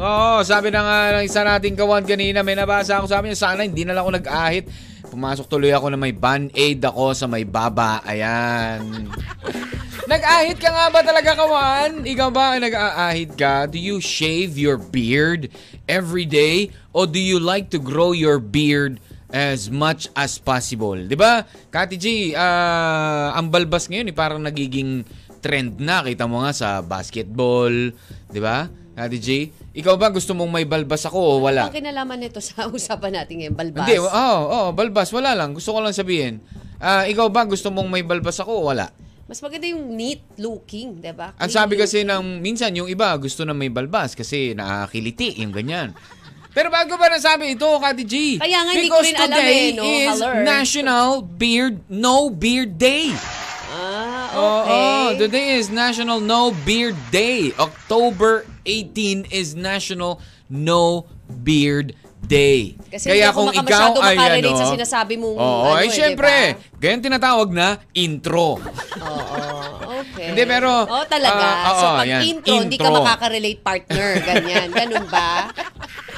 Oo, sabi na nga ng isa nating kawan kanina, may nabasa ako sabi niya, sana hindi na lang ako nag-ahit. Pumasok tuloy ako na may band-aid ako sa may baba. Ayan. Nag-ahit ka nga ba talaga, kawan? Ikaw ba ay nag-aahit ka? Do you shave your beard every day? Or do you like to grow your beard as much as possible? ba? Kati G, ah, ang balbas ngayon eh, parang nagiging trend na. Kita mo nga sa basketball, ba? Kati G, ikaw ba gusto mong may balbas ako o wala? Ang kinalaman nito sa usapan natin ngayon, balbas. Hindi, oo, oh, oh, balbas, wala lang. Gusto ko lang sabihin. Ah, ikaw ba gusto mong may balbas ako o wala? Mas maganda yung neat looking, di ba? Ang sabi kasi ng minsan yung iba gusto na may balbas kasi nakakiliti yung ganyan. Pero bago ba nasabi ito, Kati G? Kaya nga hindi ko because rin alam today eh, no, is Haller. National Beard No Beard Day. Ah, Oo, okay. today is National No Beard Day. October 18 is National No Beard Day. Kasi hindi ako maka- masyado makarelate sa sinasabi mong Oo, ano ay eh, syempre. diba? Ganyan tinatawag na intro. Oo, okay. Hindi, pero, Oh, talaga. so, oo, pag yan, intro, hindi ka intro. makaka-relate partner. Ganyan. Ganun ba?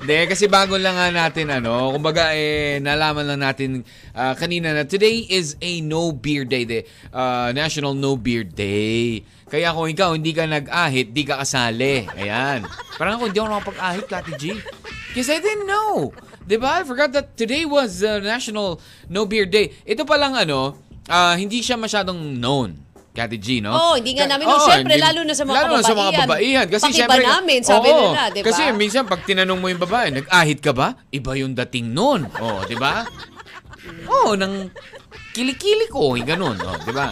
Hindi, kasi bago lang nga natin, ano, kumbaga, eh, nalaman lang natin ah, kanina na today is a no beard day, day ah, National No Beard Day. Kaya kung ikaw hindi ka nag-ahit, di ka kasali. Ayan. Parang ako, hindi ako nakapag-ahit, Kati G. Kasi I didn't know. 'Di ba? I forgot that today was uh, National No Beard Day. Ito pa lang, ano, ah, hindi siya masyadong known. Kati G, no? Oo, hindi nga namin known. Oo, Siyempre, hindi- lalo na sa mga lalo na sa mga kababaihan. babaihan. Kasi Pakiba syempre, namin, sabi oo, nila, di ba? Kasi minsan pag tinanong mo yung babae, nag-ahit ka ba? Iba yung dating nun. Oh, di ba? Oo, nang kilikili ko, yung ganun. Oh, di ba?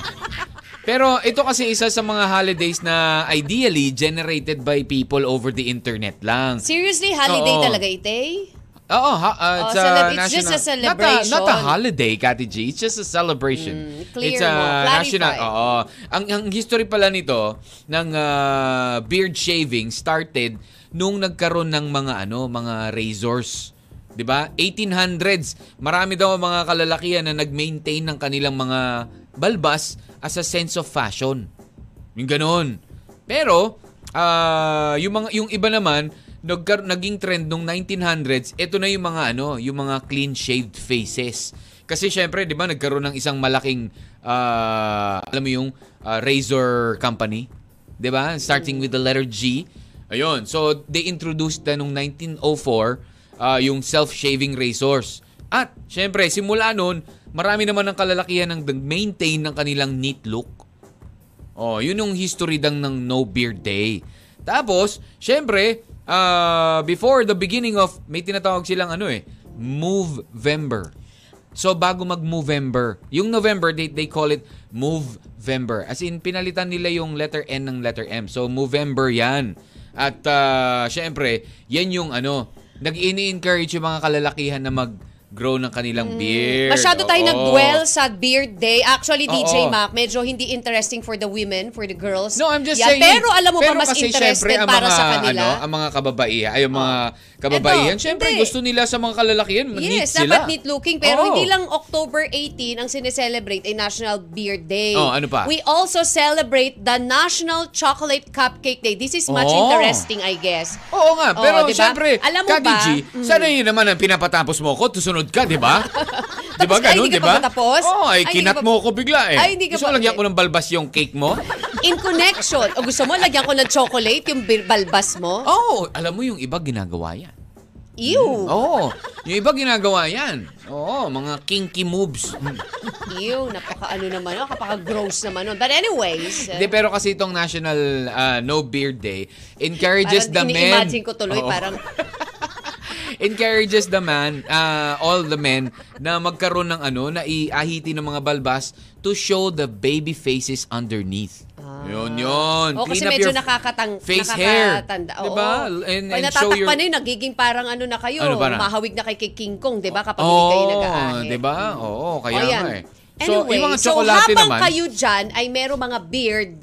Pero ito kasi isa sa mga holidays na ideally generated by people over the internet lang. Seriously, holiday Oo. talaga ite? Oo, ha, uh, Oh, it's, celeb- a it's national, just a celebration. Not a, not a holiday, Kati G. It's just a celebration. Mm, clear it's a mo, clarify. national. Oo. Ang, ang history pala nito ng ah, beard shaving started nung nagkaroon ng mga ano, mga razors. 'Di ba? 1800s. Marami daw ang mga kalalakihan na nag-maintain ng kanilang mga balbas as a sense of fashion. Yung ganun. Pero, ah, yung, mga, yung iba naman, nagkar- naging trend nung 1900s, ito na yung mga ano, yung mga clean-shaved faces. Kasi syempre, 'di ba, nagkaroon ng isang malaking ah, alam mo yung ah, razor company, 'di ba? Starting with the letter G. Ayun. So, they introduced na nung 1904 ah, yung self-shaving razors. At, syempre, simula nun, marami naman ng kalalakihan ng maintain ng kanilang neat look. Oh, yun yung history dang ng No Beard Day. Tapos, syempre, uh, before the beginning of, may tinatawag silang ano eh, Movember. So, bago mag-Movember, yung November, they, they call it Movember. As in, pinalitan nila yung letter N ng letter M. So, Movember yan. At, uh, syempre, yan yung ano, nag-ini-encourage yung mga kalalakihan na mag grow ng kanilang beard. Mm. Masyado tayo Oo. nag-dwell sa beard day. Actually, DJ Oo. Mac, medyo hindi interesting for the women, for the girls. No, I'm just Yan. saying. Pero alam mo ba, pero mas kasi interested syempre, ang para mga, sa kanila? Ano, ang mga kababaihan, ay yung mga kababaihan, Eto, syempre hindi. gusto nila sa mga kalalakihan, neat Yes, sila. dapat neat looking. Pero Oo. hindi lang October 18 ang sineselebrate ay National Beard Day. Oh, ano pa? We also celebrate the National Chocolate Cupcake Day. This is much Oh. interesting, I guess. Oo nga, Oo, pero diba? syempre, Alam mo Kati ba? G, sana yun naman ang pinapatapos mo ko, tusunod ka, di ba? di ba Tapos, ganun, di ba? pa matapos? Oo, ay, kinat pa- mo ko bigla eh. Ay, hindi ka Gusto pa- mo lagyan ko ng balbas yung cake mo? In connection. O gusto mo, lagyan ko ng chocolate, yung balbas mo? Oo, alam mo yung iba ginagawa yan. Ew. Oo, yung iba ginagawa yan. Oo, mga kinky moves. Ew, napaka ano naman, kapaka gross naman nun. But anyways, Hindi, pero kasi itong National ah, No Beard Day encourages parang the men. ini-imagine ko tuloy, Oo. parang, encourages the man, ah, all the men, na magkaroon ng ano, na iahiti ng mga balbas to show the baby faces underneath. Yun, yun. O, kasi Clean up medyo your nakakatang, face hair. nakakatanda. Oo. Diba? And, and show natatakpan your... na yun, nagiging parang ano na kayo, Ano ba na? mahawig na kay King Kong, di ba? Kapag hindi kayo nag-aahit. di ba? Oo, kaya O, yan. nga eh. So, Anyway, yung mga so habang naman, kayo dyan ay meron mga beard,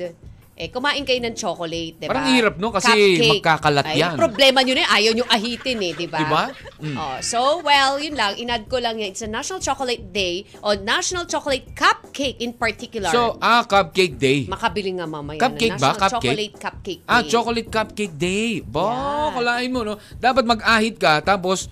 eh, kumain kayo ng chocolate, di ba? Parang hirap, no? Kasi magkakalat Ay, yan. problema nyo na, eh, ayaw nyo ahitin eh, di ba? Di ba? Mm. Oh, so, well, yun lang, inad ko lang yan. It's a National Chocolate Day o National Chocolate Cupcake in particular. so, ah, cupcake day. Makabili nga mamaya. Cupcake na ba? National Cupcake? Chocolate Cupcake Day. Ah, chocolate cupcake day. Ba, Yan. kalain mo, no? Dapat mag-ahit ka, tapos,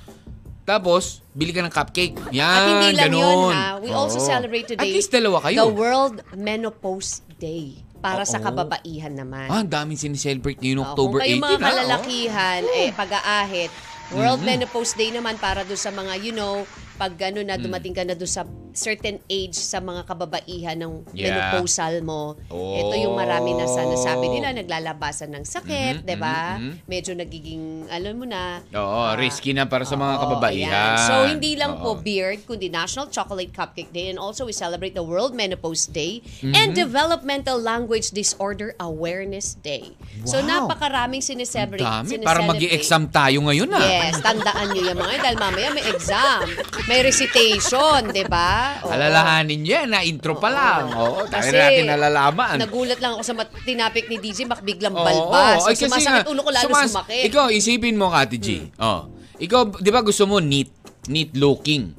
tapos, bili ka ng cupcake. Yan, At hindi lang ganun. yun ha. We also Oo. celebrate today At least dalawa the kayo. World Menopause Day para sa Oo. kababaihan naman. Ah, ang daming sineselebrate ngayong Oh, October kung 18. kayo mga ah, oh. kalalakihan, eh, pag-aahit, World Mm-hmm. Menopause Day naman para doon sa mga, you know, pag ano na Mm. dumating ka na doon sa certain age sa mga kababaihan ng Yeah. menopausal mo. Oh. Ito yung marami na sana sabi nila, naglalabasan ng sakit, Mhm, 'di ba? mhm, mhm. Medyo nagiging, alam mo na, Oo, ah, risky na para sa mga Oo, kababaihan. ayan. So, hindi lang po Oo. beard, kundi National Chocolate Cupcake Day and also we celebrate the World Menopause Day Mm-hmm. and Developmental Language Disorder Awareness Day. So, Wow. napakaraming Ang sineselebrate. Para mag sineselebrate. exam tayo ngayon ah. Yes, tandaan nyo yung mga yun dahil mamaya may exam. May recitation, di ba? Oo. Alalahanin niyo yan, na intro pa lang. Oo, tayo Kasi natin nalalaman. Nagulat lang ako sa mat- tinapik ni DJ, bak biglang Oo, balbas. oo. Ay, kasi sumasakit nga, ulo ko lalo sumas- sumakit. Ikaw, isipin mo, Kati G. Oh. Ikaw, di ba gusto mo neat? Neat looking.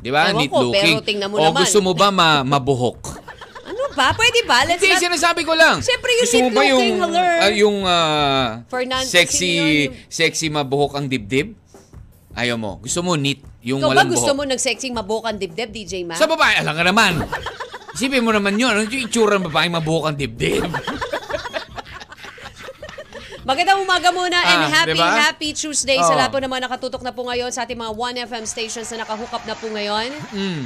Di ba? Ewan Neat ko, looking. pero tingnan mo o naman. gusto mo ba ma mabuhok? Ano ba? Pwede ba? Let's Hindi, not... sinasabi ko lang. Siyempre, yung Gusto mo ba neat yung, looking, alert. ah, yung ah, Fernando, sexy, sino yun? Sexy mabuhok ang dibdib? Ayaw mo. Gusto mo neat, yung Ikaw ba walang gusto buhok. mo nag-sexing mabukan dibdib, DJ Ma? Sa babae, alam ka naman. Isipin mo naman yun. Ano yung itsura ng babae mabuhok ang dibdib? Magandang umaga muna and Ah, happy, diba? happy Tuesday sa Oh. lahat po mga nakatutok na po ngayon sa ating mga 1FM stations na nakahook up na po ngayon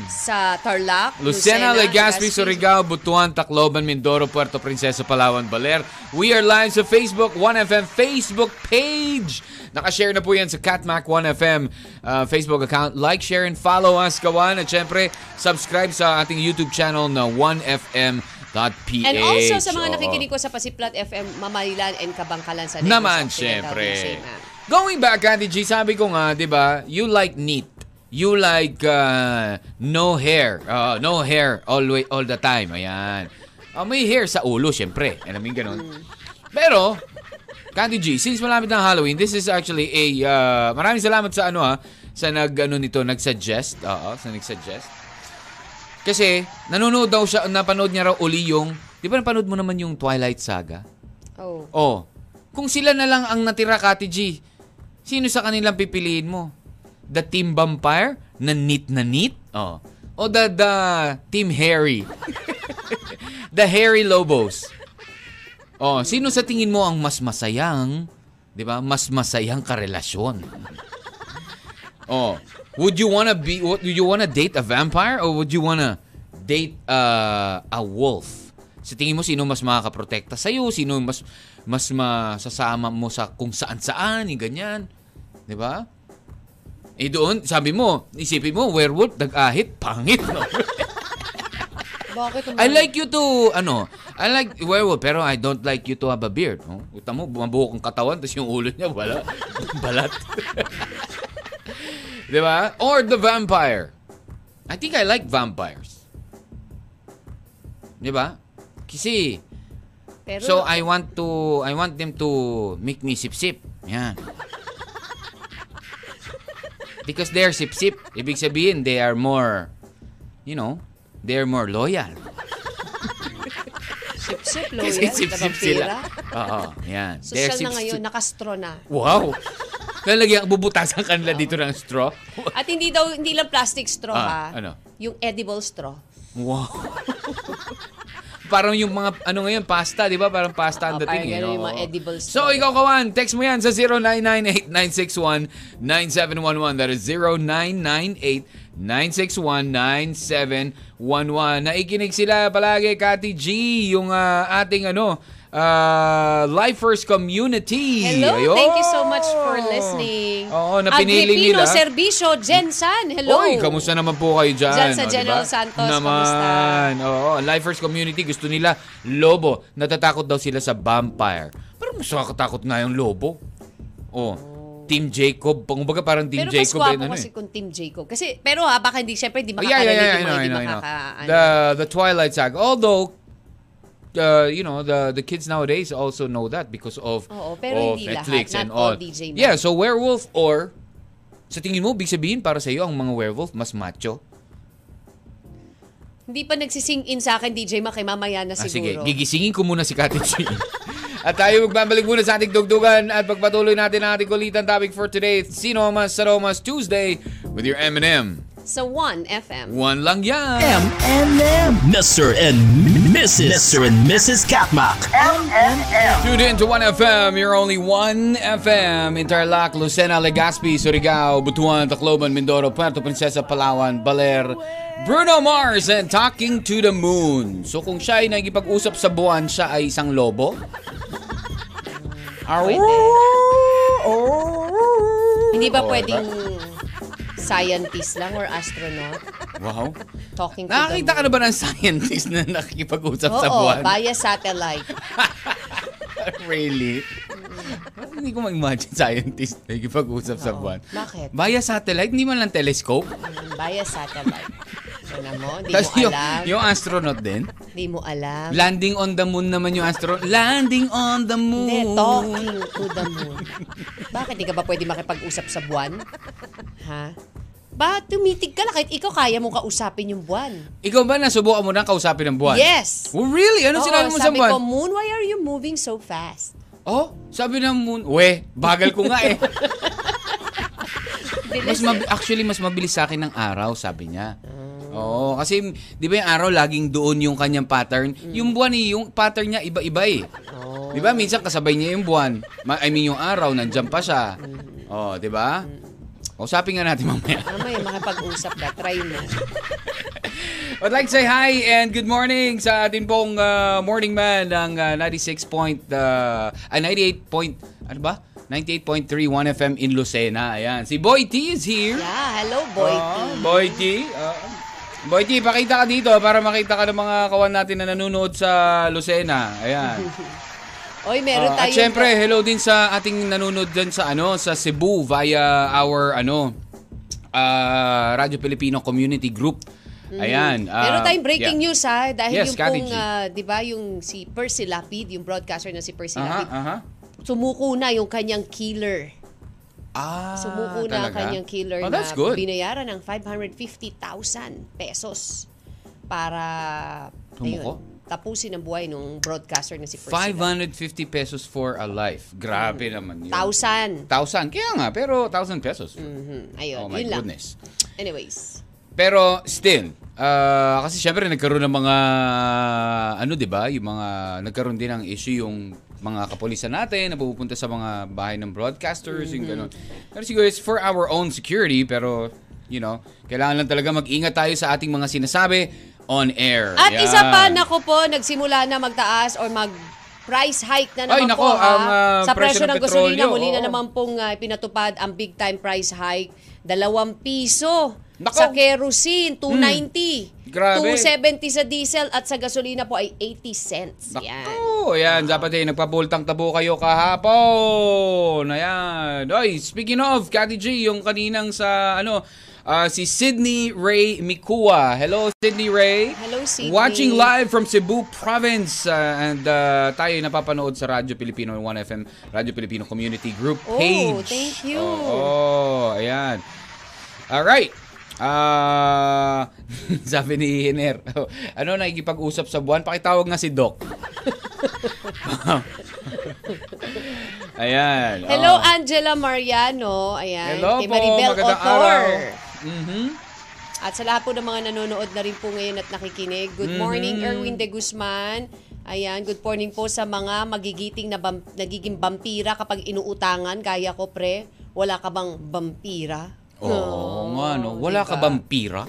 sa Tarlac, Mm. Lucena, Legazpi, Surigao, Butuan, Tacloban, Mindoro, Puerto Princesa, Palawan, Baler. We are live sa Facebook, 1FM Facebook page. Nakashare na po yan sa Catmac 1FM uh, Facebook account. Like, share, and follow us, kawan. At syempre, subscribe sa ating YouTube channel na 1FM.ph. And also sa mga Oo. nakikinig ko sa Pasiplat FM, Mamalilan and Kabangkalan sa Negros Naman, syempre. Going back, Ate G, sabi ko nga, di ba, you like neat. You like uh, no hair. Uh, no hair all, way, all the time. Ayan. Uh, may hair sa ulo, syempre. Alam mo ganun. Pero, Candy G, since malapit ng Halloween, this is actually a... Uh, maraming salamat sa ano ha, sa nag, ano nito, nag-suggest. Oo, sa nag-suggest. Kasi, nanonood daw siya, napanood niya raw uli yung... Di ba napanood mo naman yung Twilight Saga? Oh. Oh, kung sila na lang ang natira, Kati G, sino sa kanilang pipiliin mo? The Team Vampire na neat na neat? Oh. O the, the Team Harry? the Harry Lobos? Oh, sino sa tingin mo ang mas masayang, 'di ba? Mas masayang karelasyon. Oh, would you wanna be would you wanna date a vampire or would you wanna date uh, a wolf? Sa tingin mo sino mas makakaprotekta sa iyo, sino mas mas masasama mo sa kung saan-saan, yung ganyan. 'Di ba? Eh doon, sabi mo, isipin mo, werewolf, nag-ahit, pangit, no? Bakit I like you to, ano, I like werewolf, pero I don't like you to have a beard. Oh, Uta mo, bumabuhok ang katawan, tapos yung ulo niya, wala. Balat. Di ba? Or the vampire. I think I like vampires. Di ba? Kasi, Pero, so I want to, I want them to make me sip-sip. Yan. Because they're sip-sip. Ibig sabihin, they are more, you know, they're more loyal. Sip-sip, loyal, Kasi sip-sip sila. Oo, yan. They're Social na sip-sip. ngayon, nakastro na. Wow! Lalagyan, bubutasan kanila dito ng straw. At hindi daw, hindi lang plastic straw Ah, ha. ano? Yung edible straw. Wow! Parang yung mga, ano ngayon, pasta, di ba? Parang pasta ang Ah, dating. parang eh, yung mga edible So, ikaw, Kawan, text mo yan sa 0998-961-9711. That is 0998-961-9711. Naikinig sila palagi, Kati G, yung ah, ating ano, uh, Lifers Community. Hello, Ayun. thank you so much for listening. Oo, na pinili Agripino nila. Servisyo, Jensan, hello. Oy, kamusta naman po kayo dyan? Dyan sa O, General diba? Santos, naman. Oo, ang Lifers Community, gusto nila lobo. Natatakot daw sila sa vampire. Pero mas nakakatakot nga yung lobo. Oh, Team Jacob. Kumbaga parang Team Pero mas Jacob. gwapo eh, ano kasi eh. kung Team Jacob. Kasi, pero ha, baka hindi, syempre, di Oh, yeah, makakarinig yeah, yeah, I yung know, mga I di know, I know. makaka, ano. The the Twilight Saga. Although uh, you know, the the kids nowadays also know that because of, Oo, pero of hindi lahat. Netflix Not and all all. DJ Yeah, man. so werewolf or sa tingin mo, big sabihin para sa iyo ang mga werewolf mas macho? Hindi pa nagsising in sa akin, DJ Makay, mamaya na Ah, sige, siguro. gigisingin ko muna si Kati at tayo magbabalik muna sa ating dugdugan at pagpatuloy natin ang ating kulitan topic for today. Sino Mas Saromas Tuesday with your M&M. Sa 1 FM. One lang yan. M&M. Mr. and Mrs. Mr. and Mrs. Katmak. M&M. Tune in to 1FM, you're only 1FM. Interlac, Lucena, Legazpi, Surigao, Butuan, Tacloban, Mindoro, Puerto Princesa, Palawan, Baler, Bruno Mars, and Talking to the Moon. So kung siya ay nagipag-usap sa buwan, siya ay isang lobo? Pwede. Hindi ba Oh, pwedeng scientist lang or astronaut? Wow. Talking to Nakakita ka na ba ng scientist na nakikipag-usap moon? sa Oo, buwan? via satellite. really? Hindi ko ma-imagine scientist na nakikipag-usap sa Oo. buwan. Bakit? Via satellite, hindi man lang telescope. Mm, Via satellite. Ano mo? Tapos mo yung, alam. yung astronaut din. Hindi mo alam. Landing on the moon naman yung astronaut. Landing on the moon. Hindi, talking to the moon. Bakit di ka ba pwede makipag-usap sa buwan? Ha? Ba, tumitig ka lang kahit ikaw kaya mong kausapin yung buwan. Ikaw ba nasubukan mo na kausapin ng buwan? Yes! Oh, really? Ano Oo, sinabi mo sa sabi buwan? ko, Moon, why are you moving so fast? Oh, sabi ng moon. We, bagal ko nga eh. mas mab- actually, mas mabilis sa akin ng araw, sabi niya. Oo, kasi di ba yung araw laging doon yung kanyang pattern? Mm. Yung buwan eh, yung pattern niya iba-iba eh. Oh. Di ba? Minsan kasabay niya yung buwan. Ma- I mean yung araw, nandyan pa siya. Mm. Oh, di ba? Usapin nga natin mamaya. Mamaya makipag-usap ka, try mo. I'd like to say hi and good morning sa atin pong uh, morning man ng uh, 96 point, uh, ah, 98 point, ano ba? 98.3 1FM in Lucena. Ayan. Si Boy T is here. Yeah, hello, boy. Ah, Boy T. ah. Boy T, pakita ka dito para makita ka ng mga kawan natin na nanonood sa Lucena. Ayan. Oy, meron Ah, tayo. at syempre, hello din sa ating nanonood din sa ano sa Cebu via our ano ah, Radyo Filipino Community Group. Ayan. ah, Meron tayong breaking yeah. news ha dahil Yes, yung pong ah, 'di ba yung si Percy Lapid, yung broadcaster na si Percy Aha, Lapid, aha. sumuko na yung kanyang killer. Ah, Sumuko na ang kanyang killer oh, that's na good. binayaran ng 550,000 pesos para Sumuko? ayun, tapusin ang buhay ng broadcaster na si Percy Lapid. 550 pesos for a life. Grabe naman yun. Thousand. Thousand. Kaya nga, pero thousand pesos. Mhm, Ayun, Oh my yun lang. goodness. Anyways. Pero still, ah, kasi syempre nagkaroon ng mga ano ba, yung mga nagkaroon din ng issue yung mga kapulisan natin na pupunta sa mga bahay ng broadcasters yung Mm-hmm. ganun. Pero siguro it's for our own security pero you know, kailangan lang talaga mag-ingat tayo sa ating mga sinasabi on air. At Yan. isa pa, nako po, nagsimula na magtaas or mag price hike na Ay, naman nako, po ha. ang, ah, sa presyo ng ng gasolina, petrolyo, muli na naman pong ah, pinatupad ang big time price hike. Dalawang piso Nako. sa kerosene, 290. Grabe. 270 sa diesel at sa gasolina po ay 80 cents. Yan. Naku, ayan, dapat eh, nagpabultang tabo kayo kahapon. Ayan. Oy, speaking of, Kati G, yung kaninang sa, ano, ah, si Sydney Ray Mikua. Hello, Sydney Ray. Hello, Sydney. Watching live from Cebu Province. ah, and ah, tayo ay napapanood sa Radyo Pilipino 1FM, Radyo Pilipino Community Group Oh, page. thank you. Oo, oh, ayan. Alright. Ah, sabi ni Hiner, ano nakikipag-usap sa buwan? Pakitawag nga si Doc. Ayan. Hello, oh. Angela Mariano. Ayan. Hello kay po, Maribel magandang Othor. araw. Mhm. At sa lahat po ng mga nanonood na rin po ngayon at nakikinig, good Mm-hmm. morning Erwin De Guzman. Ayan, good morning po sa mga magigiting na bam- nagiging vampira kapag inuutangan. Kaya ko, pre, wala ka bang vampira? Oo nga, no. Wala ka diba? bang pira?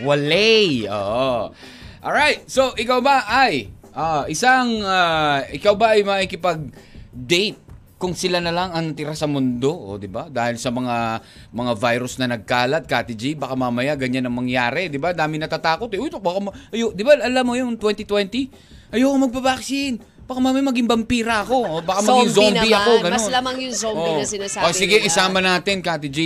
Walay. Oo. Alright, so ikaw ba ay ah, isang, ah, ikaw ba ay makikipag-date kung sila na lang ang tira sa mundo, o di ba? Dahil sa mga mga virus na nagkalat, Kati G, baka mamaya ganyan ang mangyari, di ba? Dami natatakot eh. Uy, baka ma- ayo, di ba? Alam mo yung 2020, ayoko magpa-vaccine. Baka mamaya maging vampira ako. O baka maging zombie naman. ako. Ganun. Mas lamang yung zombie Oo. na sinasabi O sige, nila. isama natin, Kati G.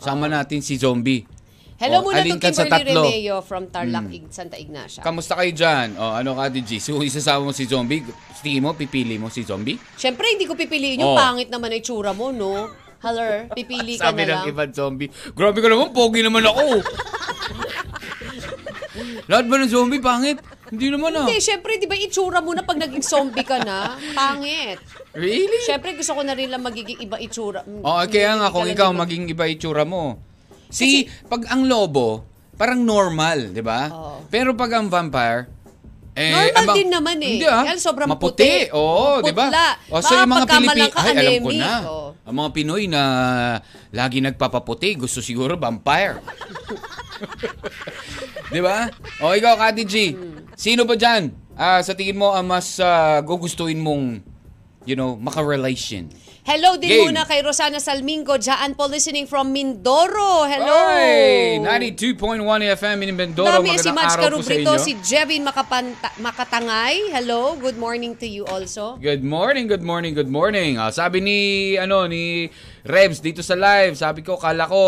Sama natin si zombie. Hello O, muna to Kimberly tatlo? Remeo from Tarlac, Ig- Santa Ignacia. Kamusta kayo dyan? O, ano ka, G? So, isasama mo si Zombie? Tingin mo, pipili mo si Zombie? Siyempre, hindi ko pipiliin yung Oh. pangit naman ay tsura mo, no? Hello, pipili ka Sabi na lang. ng ibang zombie, grabe ka naman, pogi naman ako. Lahat ba ng zombie, pangit? Hindi naman ah. Hindi, syempre, di ba itsura mo na pag naging zombie ka na? Pangit. Really? Syempre, gusto ko na rin lang magiging iba itsura. Oo, kaya nga, kung ikaw iba- maging iba itsura mo. Si, pag ang lobo, parang normal, di ba? Oo. Pero pag ang vampire, eh, Normal abang- din naman eh. Hindi ah. Sobrang maputi. puti. Oo, di ba? O, so Baka yung mga Pilipino, ay, alam ko na. Oo. Ang mga Pinoy na lagi nagpapaputi, gusto siguro vampire. di ba? O, ikaw, Kati G, sino ba dyan? Ah, sa tingin mo, ang mas ah, gugustuhin mong, you know, maka-relation? Hello din Game. muna kay Rosana Salmingo, dyan po listening from Mindoro. Hello! Ay, 92.1 FM in Mindoro. Dami si Mads Carubrito, si Jevin Makapanta- Makatangay. Hello, good morning to you also. Good morning, good morning, good morning. Ah, sabi ni ano ni Rebs dito sa live, sabi ko kala ko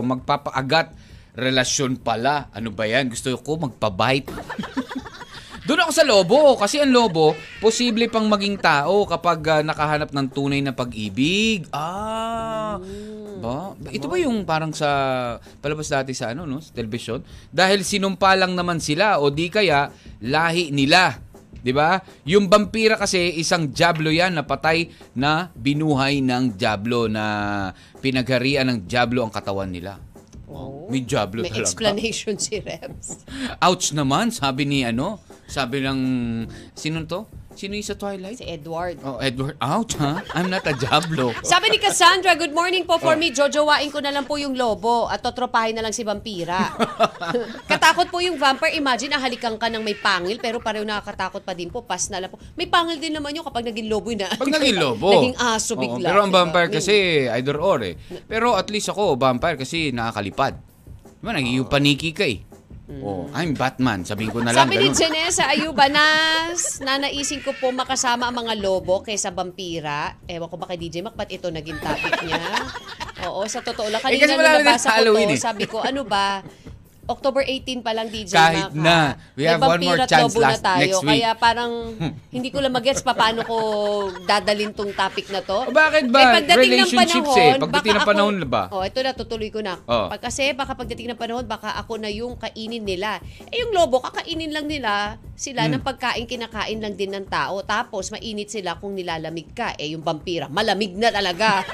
magpapaagat relasyon pala. Ano ba 'yan? Gusto ko magpabite. Doon ako sa lobo kasi ang lobo posible pang maging tao kapag ah, nakahanap ng tunay na pag-ibig. Ah. Ba? Ito ba yung parang sa palabas dati sa ano no, sa television? Dahil sinumpa lang naman sila o di kaya lahi nila. 'Di ba? Yung vampira kasi isang diablo 'yan na patay na binuhay ng diablo na pinagharian ng diablo ang katawan nila. Wow, may diablo May talaga. explanation si Rems. Ouch naman, sabi ni ano, sabi ng, sino to? Sino yung sa Twilight? Si Edward. Oh, Edward, ouch ha? I'm not a Diablo. Sabi ni Cassandra, good morning po Oh. for me. Jojowain ko na lang po yung lobo at totropahin na lang si vampira. Katakot po yung vampire. Imagine, ahalikan ka ng may pangil pero pareho nakakatakot pa din po. Pas na lang po. May pangil din naman yun kapag naging lobo yun. ah. Pag naging lobo. naging aso Oo, bigla. pero ang diba? vampire May- kasi, either or eh. Pero at least ako, vampire kasi nakakalipad. Diba, naging paniki ka eh. Oh, I'm Batman. Sabihin ko na lang. Sabi ni ganun. Janessa Ayubanas, nanaisin ko po makasama ang mga lobo kaysa vampira. Ewan ko ba kay DJ Mac, ba't ito naging topic niya? Oo, sa totoo lang. Eh, Kanina nung na nabasa ko to, eh. sabi ko, ano ba? October 18 pa lang DJ Kahit Mac. na. We have one more chance last- tayo. next week. Kaya parang hindi ko lang magets pa paano ko dadalin tong topic na to. O, bakit ba? Eh, pagdating ng Relationships panahon, eh. Pagdating ng panahon na ba? Oh, ito na, tutuloy ko na. Oh. Pag, kasi baka pagdating ng panahon, baka ako na yung kainin nila. Eh yung lobo, kakainin lang nila sila Hmm. ng pagkain, kinakain lang din ng tao. Tapos mainit sila kung nilalamig ka. Eh yung vampira, malamig na talaga.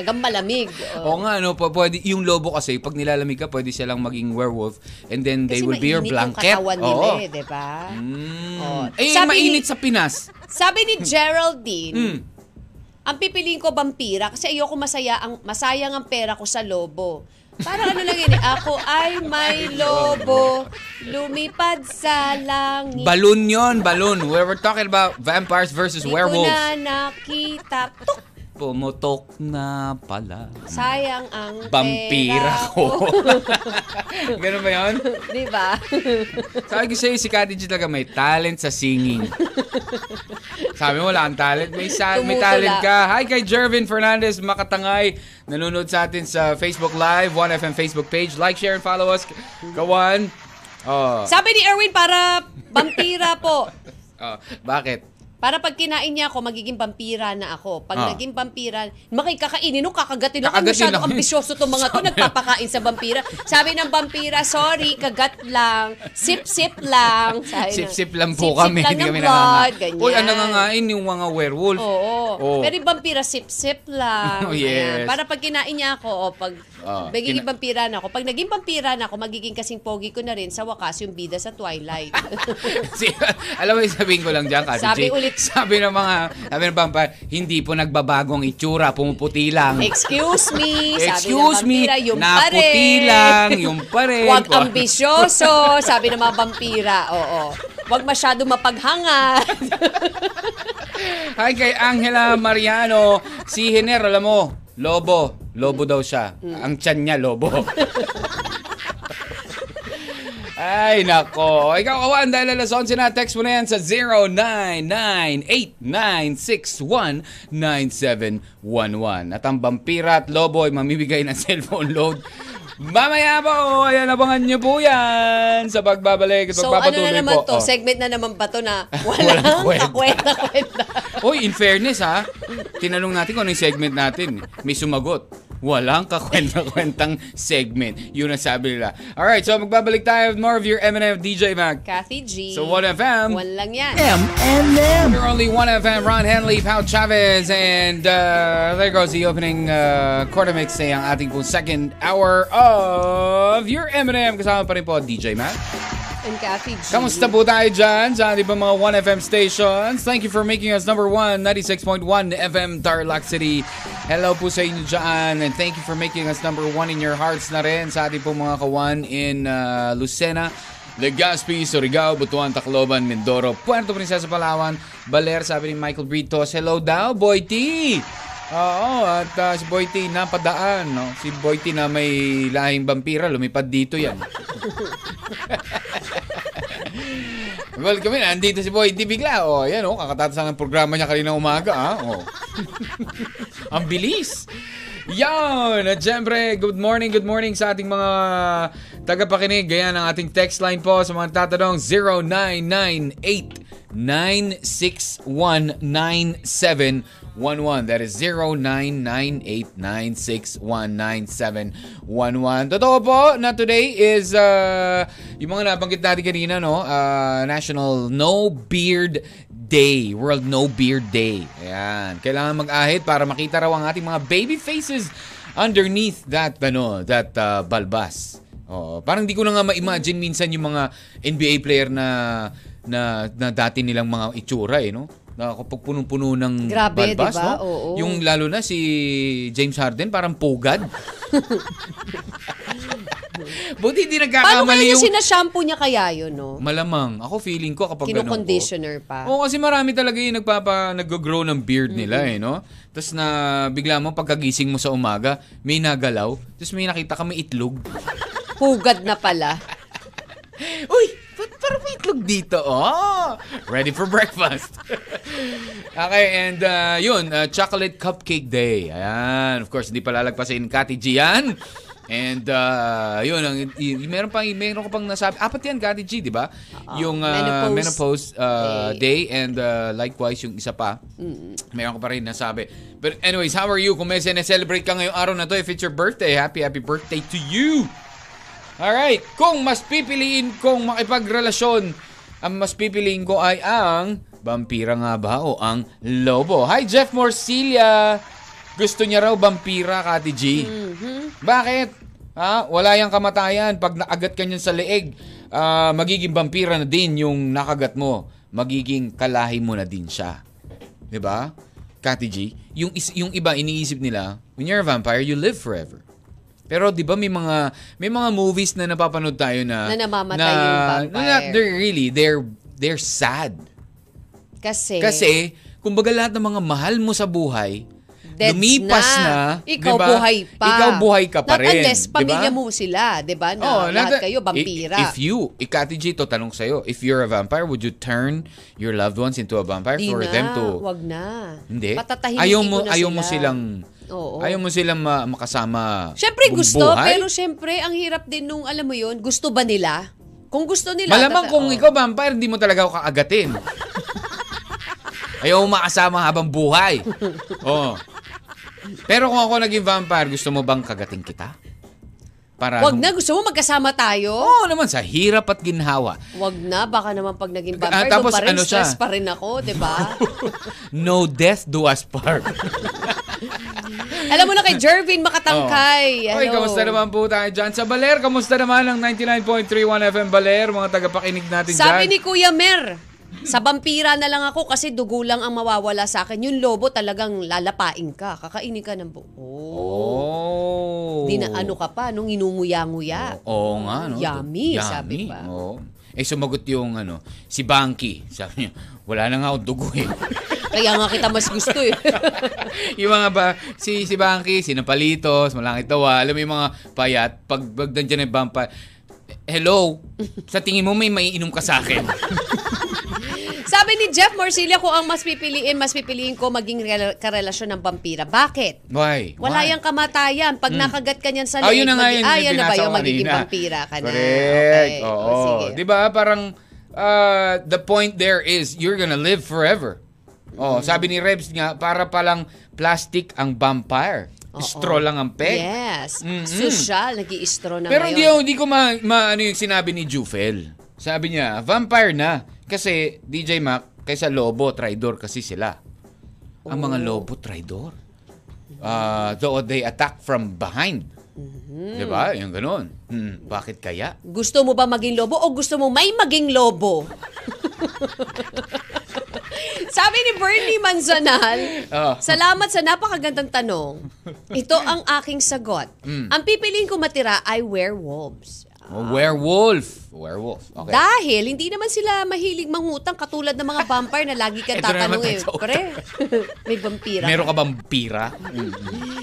Agang malamig. Oh. Oo nga, no, p- pwede, yung lobo kasi, pag nilalamig ka, pwede silang maging werewolf and then they Kasi will be your mainit yung blanket. katawan nila Oo. eh, di ba? Mm. Oh. Eh, Sabi mainit ni- sa Pinas. Sabi ni Geraldine, Mm. ang pipiliin ko vampira kasi ayoko masaya ang masayang ang pera ko sa lobo. Parang ano lang yun eh, ako ay may lobo, lumipad sa langit. Balloon yon, balloon. We were talking about vampires versus Di ko werewolves. na nakita. Tuk! Pumutok na pala. Sayang ang Vampira pera ko. Ganun ba yun? Di ba? Sabi ko sa'yo, si Kati G talaga may talent sa singing. Sabi mo, wala kang talent. May, sa- may Tumutula. talent ka. Hi kay Jervin Fernandez, makatangay. Nanonood sa atin sa Facebook Live, 1FM Facebook page. Like, share, and follow us. Kawan. Oh, Sabi ni Erwin, para vampira po. oh, bakit? Para pag kinain niya ako, magiging vampira na ako. Pag Ah. naging vampira, makikakainin no, kakagatin ako. Kakagatin Masyado lang. ambisyoso itong mga to, nagpapakain sa vampira. Sabi ng vampira, sorry, kagat lang, sip-sip lang. Sip-sip lang po sip-sip kami. lang Hindi ng blood, ganyan. Uy, ang nangangain yung mga werewolf. Oo. Oo. Pero yung vampira, sip-sip lang. Oh, yes. Ayan. Para pag kinain niya ako, o pag Ah, magiging kina- vampira na ako, pag naging vampira na ako, magiging kasing pogi ko na rin sa wakas yung bida sa Twilight. Alam mo sabihin ko lang dyan, Kati Sabi ulit sabi ng mga, sabi ng vampire, hindi po nagbabagong itsura, pumuputi lang. Excuse me, sabi Excuse ng vampira, me, yung naputi lang, yung pa rin. Huwag ambisyoso, sabi ng mga vampira. Oo. Huwag masyado mapaghanga. Hi kay Angela Mariano. Si Hiner, alam mo, lobo. Lobo daw siya. Ang tiyan niya, lobo. Ay, nako. Ikaw, kawan, dahil alas 11 na, text mo na yan sa 0998-961-9711. At ang vampira at lobo ay mamibigay ng cellphone load. Mamaya po, ayan, abangan niyo po yan sa pagbabalik at So ano pagpapatuloy na naman po. to? Oh. Segment na naman ba to na Walang walang kwenta. kakwenta-kwenta? Hoy, in fairness ha, tinanong natin kung ano yung segment natin. May sumagot. Walang kakwenta-kwentang segment. Yun ang sabi nila. Alright, so magbabalik tayo with more of your M&M DJ Mac. Kathy G. So 1FM. One lang yan. M&M. You're only 1FM, Ron Henley, Pao Chavez, and uh, there goes the opening uh, quarter mix ang ating po second hour of your M&M. Kasama pa rin po DJ Mac. And Kathy G. Kamusta po tayo dyan sa ating mga 1FM stations? Thank you for making us number 1, 96.1 FM Tarlac City. Hello po sa inyo dyan and thank you for making us number 1 in your hearts na rin sa ating po mga kawan in uh, Lucena, Legazpi, Surigao, Butuan, Tacloban, Mindoro, Puerto Princesa, Palawan, Baler, sabi ni Michael Britos. Hello daw, Boy T! Oo, at uh, si Boy T napadaan. No? Si Boy T na may lahing vampira, lumipad dito yan. Well, kami nandito si Boy T bigla. Oh, yan oh, kakatatas ng programa niya kanina umaga, ah. Oh. Ang bilis. Yan! At syempre, good morning, good morning sa ating mga tagapakinig. Ganyan ang ating text line po sa mga tatanong 0998-961-9711. That is 0998-961-9711. Totoo po na today is uh, yung mga nabanggit natin kanina, no? Uh, National No Beard Day. World No Beard Day. Ayan. Kailangan mag-ahit para makita raw ang ating mga baby faces underneath that, ano, that uh, balbas. Oh, parang di ko na nga ma-imagine minsan yung mga NBA player na na, na dati nilang mga itsura eh, no? Na kapag punong-puno ng Grabe, balbas, di ba? no? Oo. Yung lalo na si James Harden, parang pugad. Buti hindi Paano nagkakamali kaya niya yung... sinashampoo niya kaya yun, no? Malamang. Ako feeling ko kapag ganun ko. Kino-conditioner pa. Oo, kasi marami talaga yung nagpapa, nag-grow ng beard nila eh, no? Tapos na bigla mo pagkagising mo sa umaga, may nagalaw, tapos may nakita ka may itlog. Hugad na pala. Uy, parang may itlog dito? Oh, ready for breakfast. okay, and uh, yun, uh, chocolate cupcake day. Ayan, of course, hindi pa lalagpasin Kati G yan. And uh, yun, ang, y- meron pang meron ko pang nasabi. Apat yan, Kati G, di ba? yung uh, menopause menopause, uh, day. and uh, likewise yung isa pa. Meron ko pa rin nasabi. But anyways, how are you? Kung may celebrate ka ngayong araw na to, if it's your birthday, happy, happy birthday to you! Alright, kung mas pipiliin kong makipagrelasyon, ang mas pipiliin ko ay ang vampira nga ba o ang lobo. Hi Jeff Morcilia! Gusto niya raw vampira, Kati G. Bakit? Ha? Wala yung kamatayan. Pag naagat ka niyan sa leeg, ah, magiging vampira na din yung nakagat mo. Magiging kalahi mo na din siya. ba? Kati G, yung is- yung iba iniisip nila, when you're a vampire, you live forever. Pero 'di ba may mga may mga movies na napapanood tayo na Na namamatay yung vampire. na they're really they're they're sad. Kasi, Kasi kumbaga lahat ng mga mahal mo sa buhay Deads lumipas na, Ikaw di ba? buhay pa. Ikaw buhay ka pa Not rin, unless pamilya mo sila, di ba? Na Oh, lahat kayo vampira. If you, Ikati G, to tanong sa'yo, if you're a vampire, would you turn your loved ones into a vampire Di for na, them to... wag na. Hindi. Ayaw mo, ko na ayaw sila. mo silang... Oo. Ayaw mo silang ma- makasama Siyempre gusto, buhay? pero siyempre ang hirap din nung alam mo yun, gusto ba nila? Kung gusto nila. Malamang tata- kung oh. ikaw vampire, hindi mo talaga ako kaagatin. Ayaw mo makasama habang buhay. Oo. Pero kung ako naging vampire, gusto mo bang kagating kita? Para Wag nung- na, gusto mo magkasama tayo? Oo naman, sa hirap at ginhawa. Wag na, baka naman pag naging Ah, vampire, tapos doon pa rin, ano siya? stress pa rin ako, di ba? No death do us part. Alam mo na kay Jervin Makatangkay. Oy, Hello. kamusta naman po tayo dyan? Sa Baler, kamusta naman ang 99.31 FM Baler? Mga tagapakinig natin Sabi dyan. ni Kuya Mer, Sa vampira na lang ako kasi dugo lang ang mawawala sa akin. Yung lobo talagang lalapain ka. Kakainin ka ng buo. Oh. Di na ano ka pa, nung inunguya-nguya. Oo nga, no? Yummy, sabi pa. Oo. Eh, sumagot yung, ano, si Banky. Sabi niya, wala na nga akong dugo eh. Kaya nga kita mas gusto eh. yung mga ba, si, si Banky, si Napalitos, Malangit Tawa, alam mo yung mga payat, pag, pag nandiyan yung vampire, hello, sa tingin mo may maiinom ka sa akin. Sabi ni Jeff Morcilla, kung ang mas pipiliin, mas pipiliin ko maging rela- karelasyon ng vampira. Bakit? Why? Wala Why? yung kamatayan. Pag nakagat ka niyan sa Ah, leeg, yun na nga yun. ah, yan na ba yung magiging vampira ka na? Correct. Okay. Oo. O, sige. Di ba? Parang, uh, the point there is, you're gonna live forever. Oh, sabi ni Rebs nga, para palang plastic ang vampire. Oo. Straw lang ang peg. Yes. Mm-mm. Social, nag straw na Pero hindi, ngayon. ako- hindi ko ma, ma- ano yung sinabi ni Jufel. Sabi niya, vampire na. Kasi DJ Mac, kaysa lobo, traidor kasi sila. Ang mga Oh. lobo, traidor. Uh, though they attack from behind. Mm-hmm. Di ba? Yung ganun. Hmm, bakit kaya? Gusto mo ba maging lobo o gusto mo may maging lobo? Sabi ni Bernie Manzanal, Oh. salamat sa napakagandang tanong. Ito ang aking sagot. Hmm. Ang pipiliin ko matira ay werewolves. Oh, werewolf. Werewolf. Okay. Dahil hindi naman sila mahilig mangutang katulad ng mga vampire na lagi ka Ito na naman tatanong eh. tayo sa Pre, may vampira. Meron ka bang pira?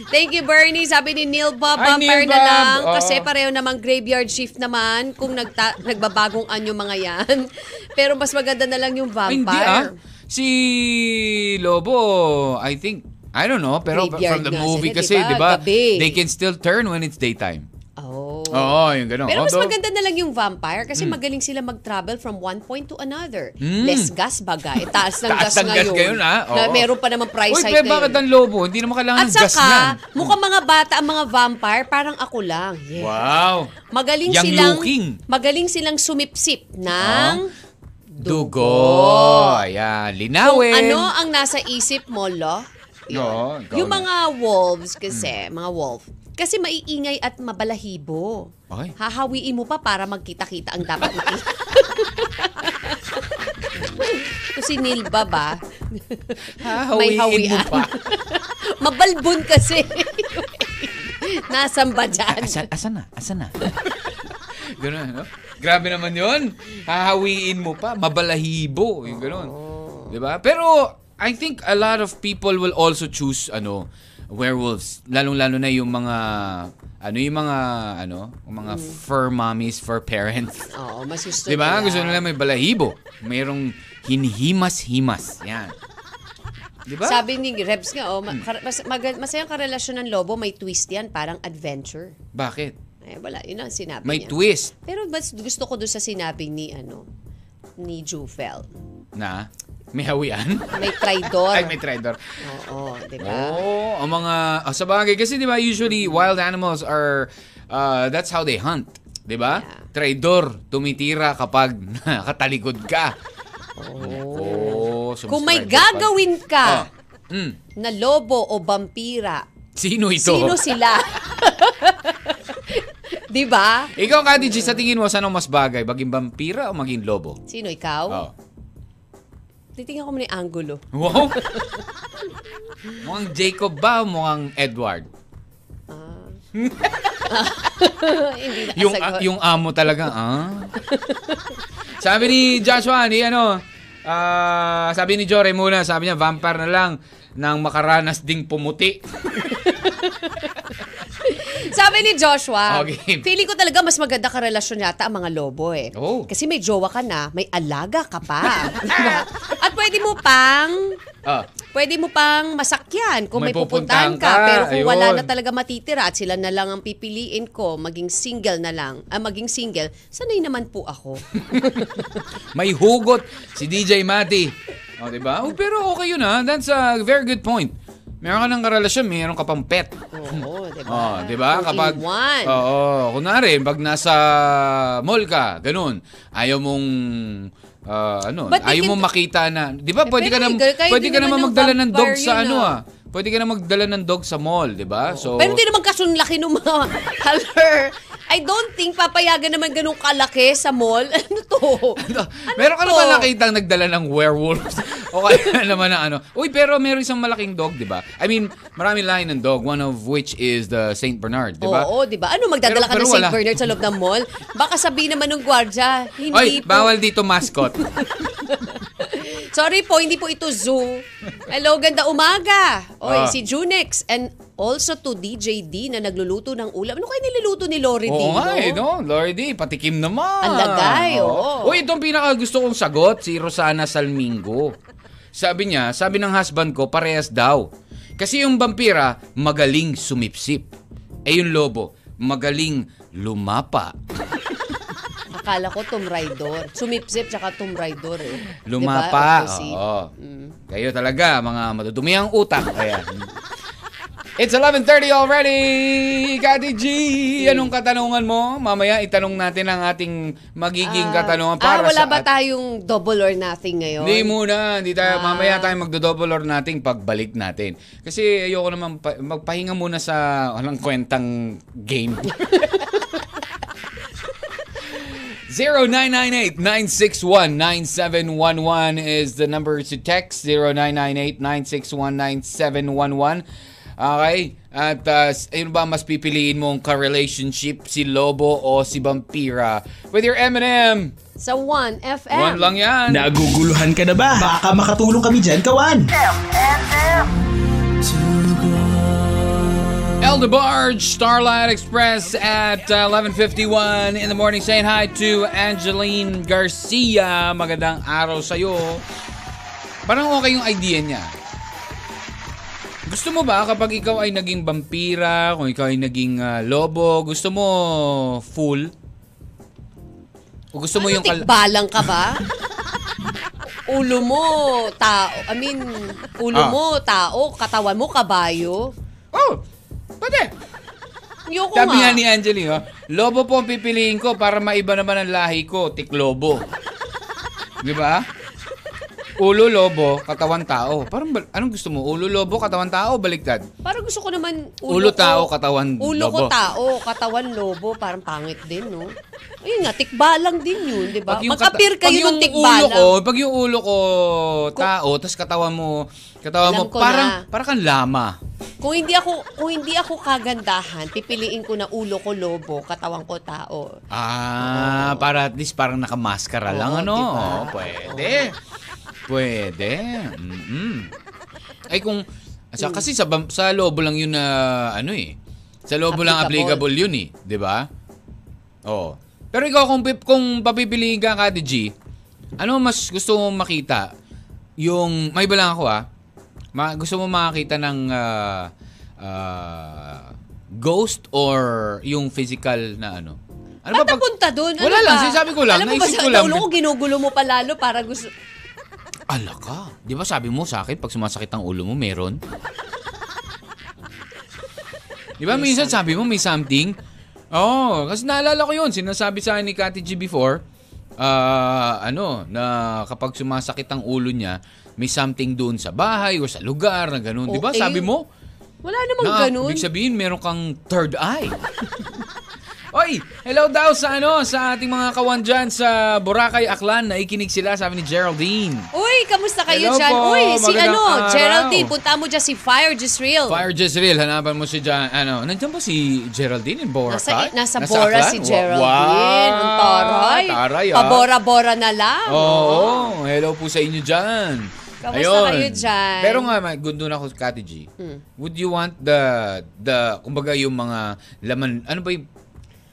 Thank you, Bernie. Sabi ni Neil Bob, Ay, vampire Neil na Bob. lang. Oo. Kasi pareho namang graveyard shift naman kung nagta- nagbabagong anyo mga yan. Pero mas maganda na lang yung Ay, Hindi ah. vampire. Si Lobo, I think, I don't know, pero Graveyard from the nga movie sila, kasi, di ba? di ba, Gabi. they can still turn when it's daytime. Oh. Oo, yung gano'n. Pero mas Although- maganda na lang yung vampire kasi magaling sila mag-travel from one point to another. Mm. Less gas bagay. Taas ng Taas gas ng gas ngayon. ngayon, ah. Na Oo. meron pa naman price Uy, hike pero bakit ngayon. ang lobo? Hindi naman kailangan At ng gas saka, niyan. mukhang mga bata ang mga vampire, parang ako lang. Yeah. Wow. Magaling Young silang looking. magaling silang sumipsip ng Ah, Dugo. Ayan, kung linawin. ano ang nasa isip mo, lo. Oo, ikaw Yung na. mga wolves kasi, mga wolf, kasi maiingay at mabalahibo. Ay. Hahawiin mo pa para magkita-kita ang dapat makita. Ito si Nilba ba? May Hahawiin mo hawian. pa. Mabalbon kasi. Nasaan ba dyan? Asan, asan na? Asan na? Ganun, no? Grabe naman yun. Hahawiin mo pa. Mabalahibo. Yung ganun. Di ba? Pero, I think a lot of people will also choose, ano, werewolves. Lalong-lalo na yung mga, ano, yung mga, ano, yung mga fur mommies, fur parents. Oo, mas gusto Di ba? nila. Gusto nila may balahibo. Mayroong hinhimas-himas. Yan. Di ba? Sabi ni Rebs nga, oh, kar- mas, mag- masayang karelasyon ng lobo, may twist yan, parang adventure. Bakit? Eh, wala, yun ang sinabi May niya. twist Pero mas gusto ko doon sa sinabi ni, ano, ni Jufel. na may hawian. May traidor. Ay, may traidor. Oo, di ba? Oh, ang mga oh, sa bagay kasi 'di ba usually wild animals are uh, that's how they hunt, 'di ba? Yeah. Traidor, tumitira kapag nakatalikod ka. Oh, so Kung may gagawin ka Oh. Mm. na lobo o vampira, Sino ito? sino sila? di ba? Ikaw, Kati G, sa tingin mo, saan mas bagay? Maging vampira o maging lobo? Sino ikaw? Oh. Titingnan ko muna yung angulo. Wow! mukhang Jacob ba o mukhang Edward? Hindi na Yung, ah, yung amo talaga, ah. sabi ni Joshua, ni ano, ah, sabi ni Jory muna, sabi niya, vampire na lang nang makaranas ding pumuti. Sabi ni Joshua, Okay. feeling ko talaga mas maganda ka relasyon yata ang mga lobo eh. Oh. Kasi may jowa ka na, may alaga ka pa. Diba? At pwede mo pang Ah, pwede mo pang masakyan kung May may, pupuntahan ka. ka, Pero kung wala ayun. na talaga matitira at sila na lang ang pipiliin ko, maging single na lang, ah, maging single, sanay naman po ako. may hugot si DJ Mati. Oh, di ba? Oh, pero okay yun ha. That's a very good point. Meron ka ng karelasyon, meron ka pang pet. Oo, di ba? Oh, 'di ba? Kapag. Oo, kunwari pag nasa mall ka, ganun. Ayaw mong ah, ano, But ayaw mong makita na, 'di ba? Eh, Pwede ka na pwede ka naman magdala ng dog sa ano ah. ah. Pwede ka na magdala ng dog sa mall, 'di ba? So Pero hindi naman kasunlaki ng mga color. I don't think papayagan naman ganun kalaki sa mall. Ano to? meron ka to? naman nakitang nagdala ng werewolves? o kaya naman na ano? Uy, pero meron isang malaking dog, di ba? I mean, marami lahi ng dog, one of which is the Saint Bernard, di ba? Oo, di ba? Ano, magdadala Pero- ka ng St. Bernard sa loob ng mall? Baka sabihin naman ng gwardya, hindi Oy, po. bawal dito mascot. Sorry po, hindi po ito zoo. Hello, ganda umaga. Oy, Ah. si Junex and also to DJ D na nagluluto ng ulam. Ano kaya niluluto ni Lori D? Oo nga no? eh, no? Lord D, patikim naman. Ang lagay, oo. Uy, itong pinaka gusto kong sagot, si Rosana Salmingo. Sabi niya, sabi ng husband ko, parehas daw. Kasi yung vampira, magaling sumipsip. Eh yung lobo, magaling lumapa. Akala ko Tomb Raider. Sumipsip tsaka Tomb Raider eh. Lumapa. Diba? Oo. Mm. Kayo talaga, mga madudumi ang utak. Ayan. It's 11.30 already, Kati G. Anong katanungan mo? Mamaya itanong natin ang ating magiging Ah, katanungan ah, para wala sa... ba tayong double or nothing ngayon? Hindi muna, hindi tayo, Ah. mamaya tayo magdo-double or nating pagbalik natin. Kasi ayoko naman pa- magpahinga muna sa walang kwentang game. 0998-961-9711 is the number to text. 0998-961-9711. Okay? At uh, ayun ba mas pipiliin mong ka-relationship si Lobo o si Vampira? With your M&M. Sa 1 FM. One lang yan. Naguguluhan ka na ba? Baka makatulong kami dyan, kawan. M&M. El DeBarge, Starlight Express at uh, 11.51 in the morning saying hi to Angeline Garcia. Magandang araw sa'yo. Parang okay yung idea niya. Gusto mo ba kapag ikaw ay naging vampira, kung ikaw ay naging uh, lobo, gusto mo full? O gusto mo ano, yung... kal- tikbalang ka ba? ulo mo, tao. I mean, ulo Ah. mo, tao. Katawan mo, kabayo. oh, pwede. Ayoko Sabi nga nga. ni Angeline, oh, lobo po ang pipiliin ko para maiba naman ang lahi ko, tiklobo. Di ba? Ulo lobo, katawan tao. Parang bal- anong gusto mo? Ulo lobo, katawan tao, baliktad. Parang gusto ko naman Ulo ulo, tao, ko, katawan Ulo ko lobo. tao, katawan lobo. Parang pangit din, no? Ayun nga, tikbalang din yun, di ba? Yung Mag-appear kata- kayo pag yung ng tikbalang. ulo ko, pag yung ulo ko tao, tapos katawan mo, katawan Alam mo, ko parang, na. parang kang lama. Kung hindi ako kung hindi ako kagandahan, pipiliin ko na ulo ko lobo, katawan ko tao. Ah, para at least parang nakamaskara Oo, lang, ano? diba? Oo, pwede. Pwede. Mm-mm. Ay kung, sa, kasi sa, sa lobo lang yun na, ano eh. Sa lobo lang Applicable. yun eh. Di ba? Oo. Pero ikaw, kung, kung papipiliin ka, Kati G, ano mas gusto mong makita? Yung, may iba lang ako ah. Ma, gusto mo makakita ng ah, ah, ghost or yung physical na ano? Ano Ba't pag- napunta doon? Ano Wala lang, ba? sinasabi ko lang, Alam mo ba sa ko lang. ulo ko ginugulo mo palalo para gusto... Ala ka. Di ba sabi mo sa akin, pag sumasakit ang ulo mo, meron? Di ba minsan sabi mo may something? Oo, oh, kasi naalala ko yun. Sinasabi sa akin ni Kati G before, ah, ano, na kapag sumasakit ang ulo niya, may something doon sa bahay o sa lugar na ganun. Di ba? Sabi mo, Wala namang na, ganun. ibig sabihin, meron kang third eye. Oy, hello daw sa ano, sa ating mga kawan dyan sa Boracay, Aklan. Naikinig sila, sabi ni Geraldine. Uy, kamusta kayo Hello dyan? po, Uy, si ano, araw. Geraldine, punta mo dyan si Fire Jezreel. Fire Jezreel, hanapan mo si Jan, ano, nandiyan ba si Geraldine in Boracay? Nasa, nasa Bora Aklan? si Geraldine. Ang taray. Taray, ah. Pabora-bora na lang. Oo, hello po sa inyo dyan. Kamusta kayo dyan? Pero nga, good doon ako, Kati G. Hmm. Would you want the, the, kumbaga yung mga laman, ano ba yung,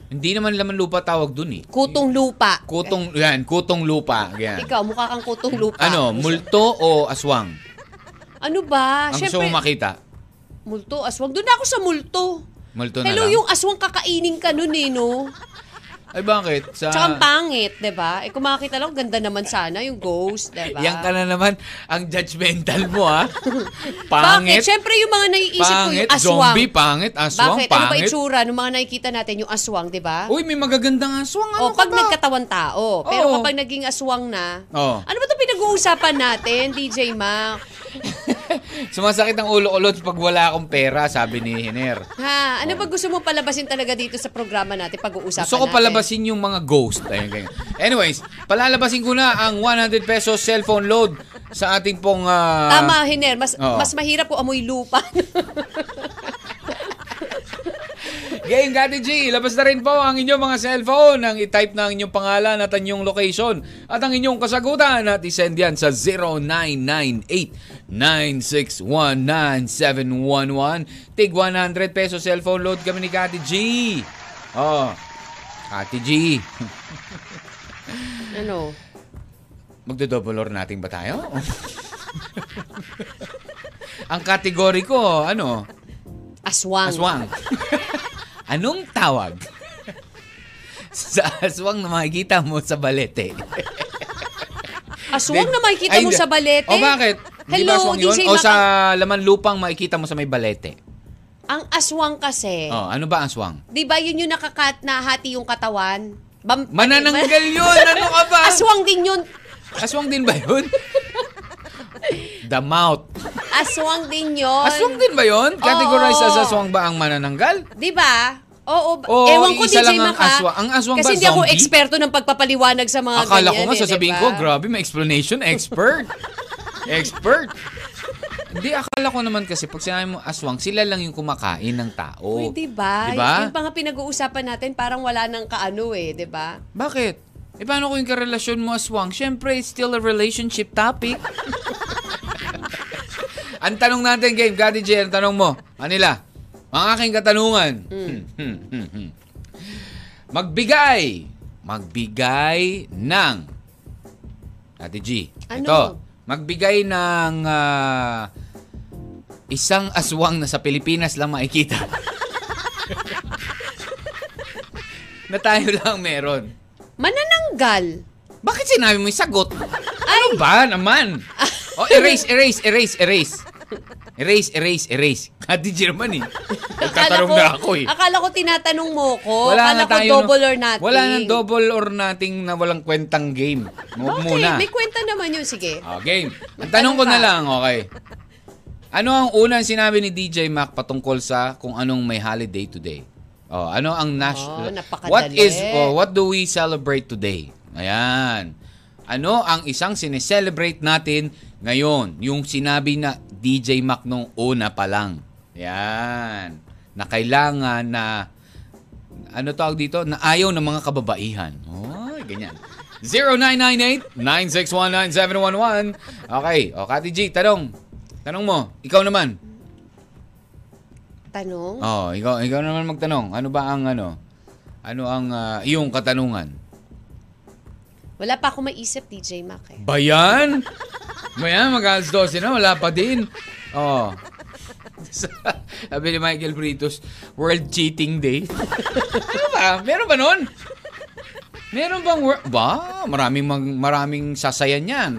hindi naman laman lupa tawag dun eh. Kutong lupa. Kutong, yan, kutong lupa. Yan. Ikaw, mukha kang kutong lupa. Ano, multo o aswang? Ano ba? Ang gusto Siyempre, mo makita? multo, aswang. Doon ako sa multo. Multo na Hello, lang? yung aswang kakainin ka nun eh, no? Ay, bakit? Sa... Tsaka ang pangit, di ba? Eh, kung makakita lang, ganda naman sana yung ghost, di ba? Yan ka na naman ang judgmental mo, ha? Bakit? Pangit. Siyempre, yung mga naiisip ko, Pangit, yung aswang. zombie, pangit, aswang, Bakit? Ano ba pangit. itsura ng mga nakikita natin, yung aswang, di ba? Uy, may magagandang aswang. Ano o, ka pag ba? nagkatawan tao. Pero Oo. kapag naging aswang na, Oo. ano ba ito pinag-uusapan natin, DJ Mac? Sumasakit ang ulo ko Lods, pag wala akong pera, sabi ni Hiner. Ha, ano ba gusto mo palabasin talaga dito sa programa natin pag-uusapan Gusto ko natin? palabasin yung mga ghost. Ayun, ganyan. Anyways, palalabasin ko na ang 100 pesos cellphone load sa ating pong... ah, Tama, Hiner. Mas, Oo. mas mahirap kung amoy lupa. Game Kati G, labas na rin po ang inyong mga cellphone nang i-type na ang inyong pangalan at ang inyong location at ang inyong kasagutan at isend yan sa 0998-9619711. Tig 100 peso cellphone load kami ni Kati G. Oh, Kati G. ano? Magdo-double or natin ba tayo? ang kategory ko, ano? Aswang. Aswang. Anong tawag? sa aswang na makikita mo sa balete. Aswang na makikita Ay, mo sa balete? O bakit? Ba Hello, aswang yun? DJ O sa laman lupang makikita mo sa may balete? Ang aswang kasi, Oh, ano ba ang aswang? di ba yun yung nakakat na hati yung katawan? Bam- Manananggal yun! Ano ka ba? Aswang din yun. Aswang din ba yun? The mouth. Aswang din yun. Aswang din ba yun? Categorize Oo. as aswang ba ang manananggal? Di ba? Oo. ba- Oo, Ewan ko, isa DJ lang ang Maka. aswang. Ang aswang kasi ba, hindi ako zombie? eksperto ng pagpapaliwanag sa mga Akala ko ganyan. nga eh, sasabihin ko, grabe, may explanation. Expert. Expert. Hindi, akala ko naman kasi pag sinabi mo aswang, sila lang yung kumakain ng tao. Uy, di ba? Di ba? Yung mga pinag-uusapan natin, parang wala nang kaano eh, di ba? Bakit? E paano kung yung karelasyon mo aswang? Siyempre, it's still a relationship topic. ang tanong natin, game, Gadi J, ang tanong mo, Manila, ang aking katanungan, Hmm, hmm, hmm, hmm. magbigay, magbigay ng, Ate G, Ano? ito, magbigay ng ah, isang aswang na sa Pilipinas lang makikita. na tayo lang meron. Manananggal. Bakit sinabi mo yung sagot? Ano ba naman? Oh, erase, erase, erase, erase. Erase, erase, erase. Kati German eh. Nagtatanong na ako eh. Akala ko tinatanong mo ko. Wala akala na ko tayo. double no? or nothing. Wala nang double or nothing na walang kwentang game. Huwag Okay, muna. may kwenta naman yun. Sige. Oh, game. Ang tanong ko na lang, okay. Ano ang unang sinabi ni DJ Mac patungkol sa kung anong may holiday today? Oh, ano ang national Oh. What is oh, what do we celebrate today? Ayan. Ano ang isang sineselebrate natin ngayon? Yung sinabi na DJ Mac nung una pa lang. Ayan. Na kailangan na ano tawag dito? Na ayaw ng mga kababaihan. Oh, ganyan. 0998-9619711. Okay. O, Kati G, tanong. Tanong mo. Ikaw naman. Tanong? Oh, ikaw, ikaw naman magtanong. Ano ba ang ano? Ano ang ah, iyong katanungan? Wala pa ako maisip, DJ Mac. Eh. Bayan? Bayan, mag-alas 12 na. Wala pa din. Oh. Sabi ni Michael Britos, World Cheating Day. ano ba? Meron ba nun? Meron bang wor- Ba, maraming mag, maraming sasayan yan.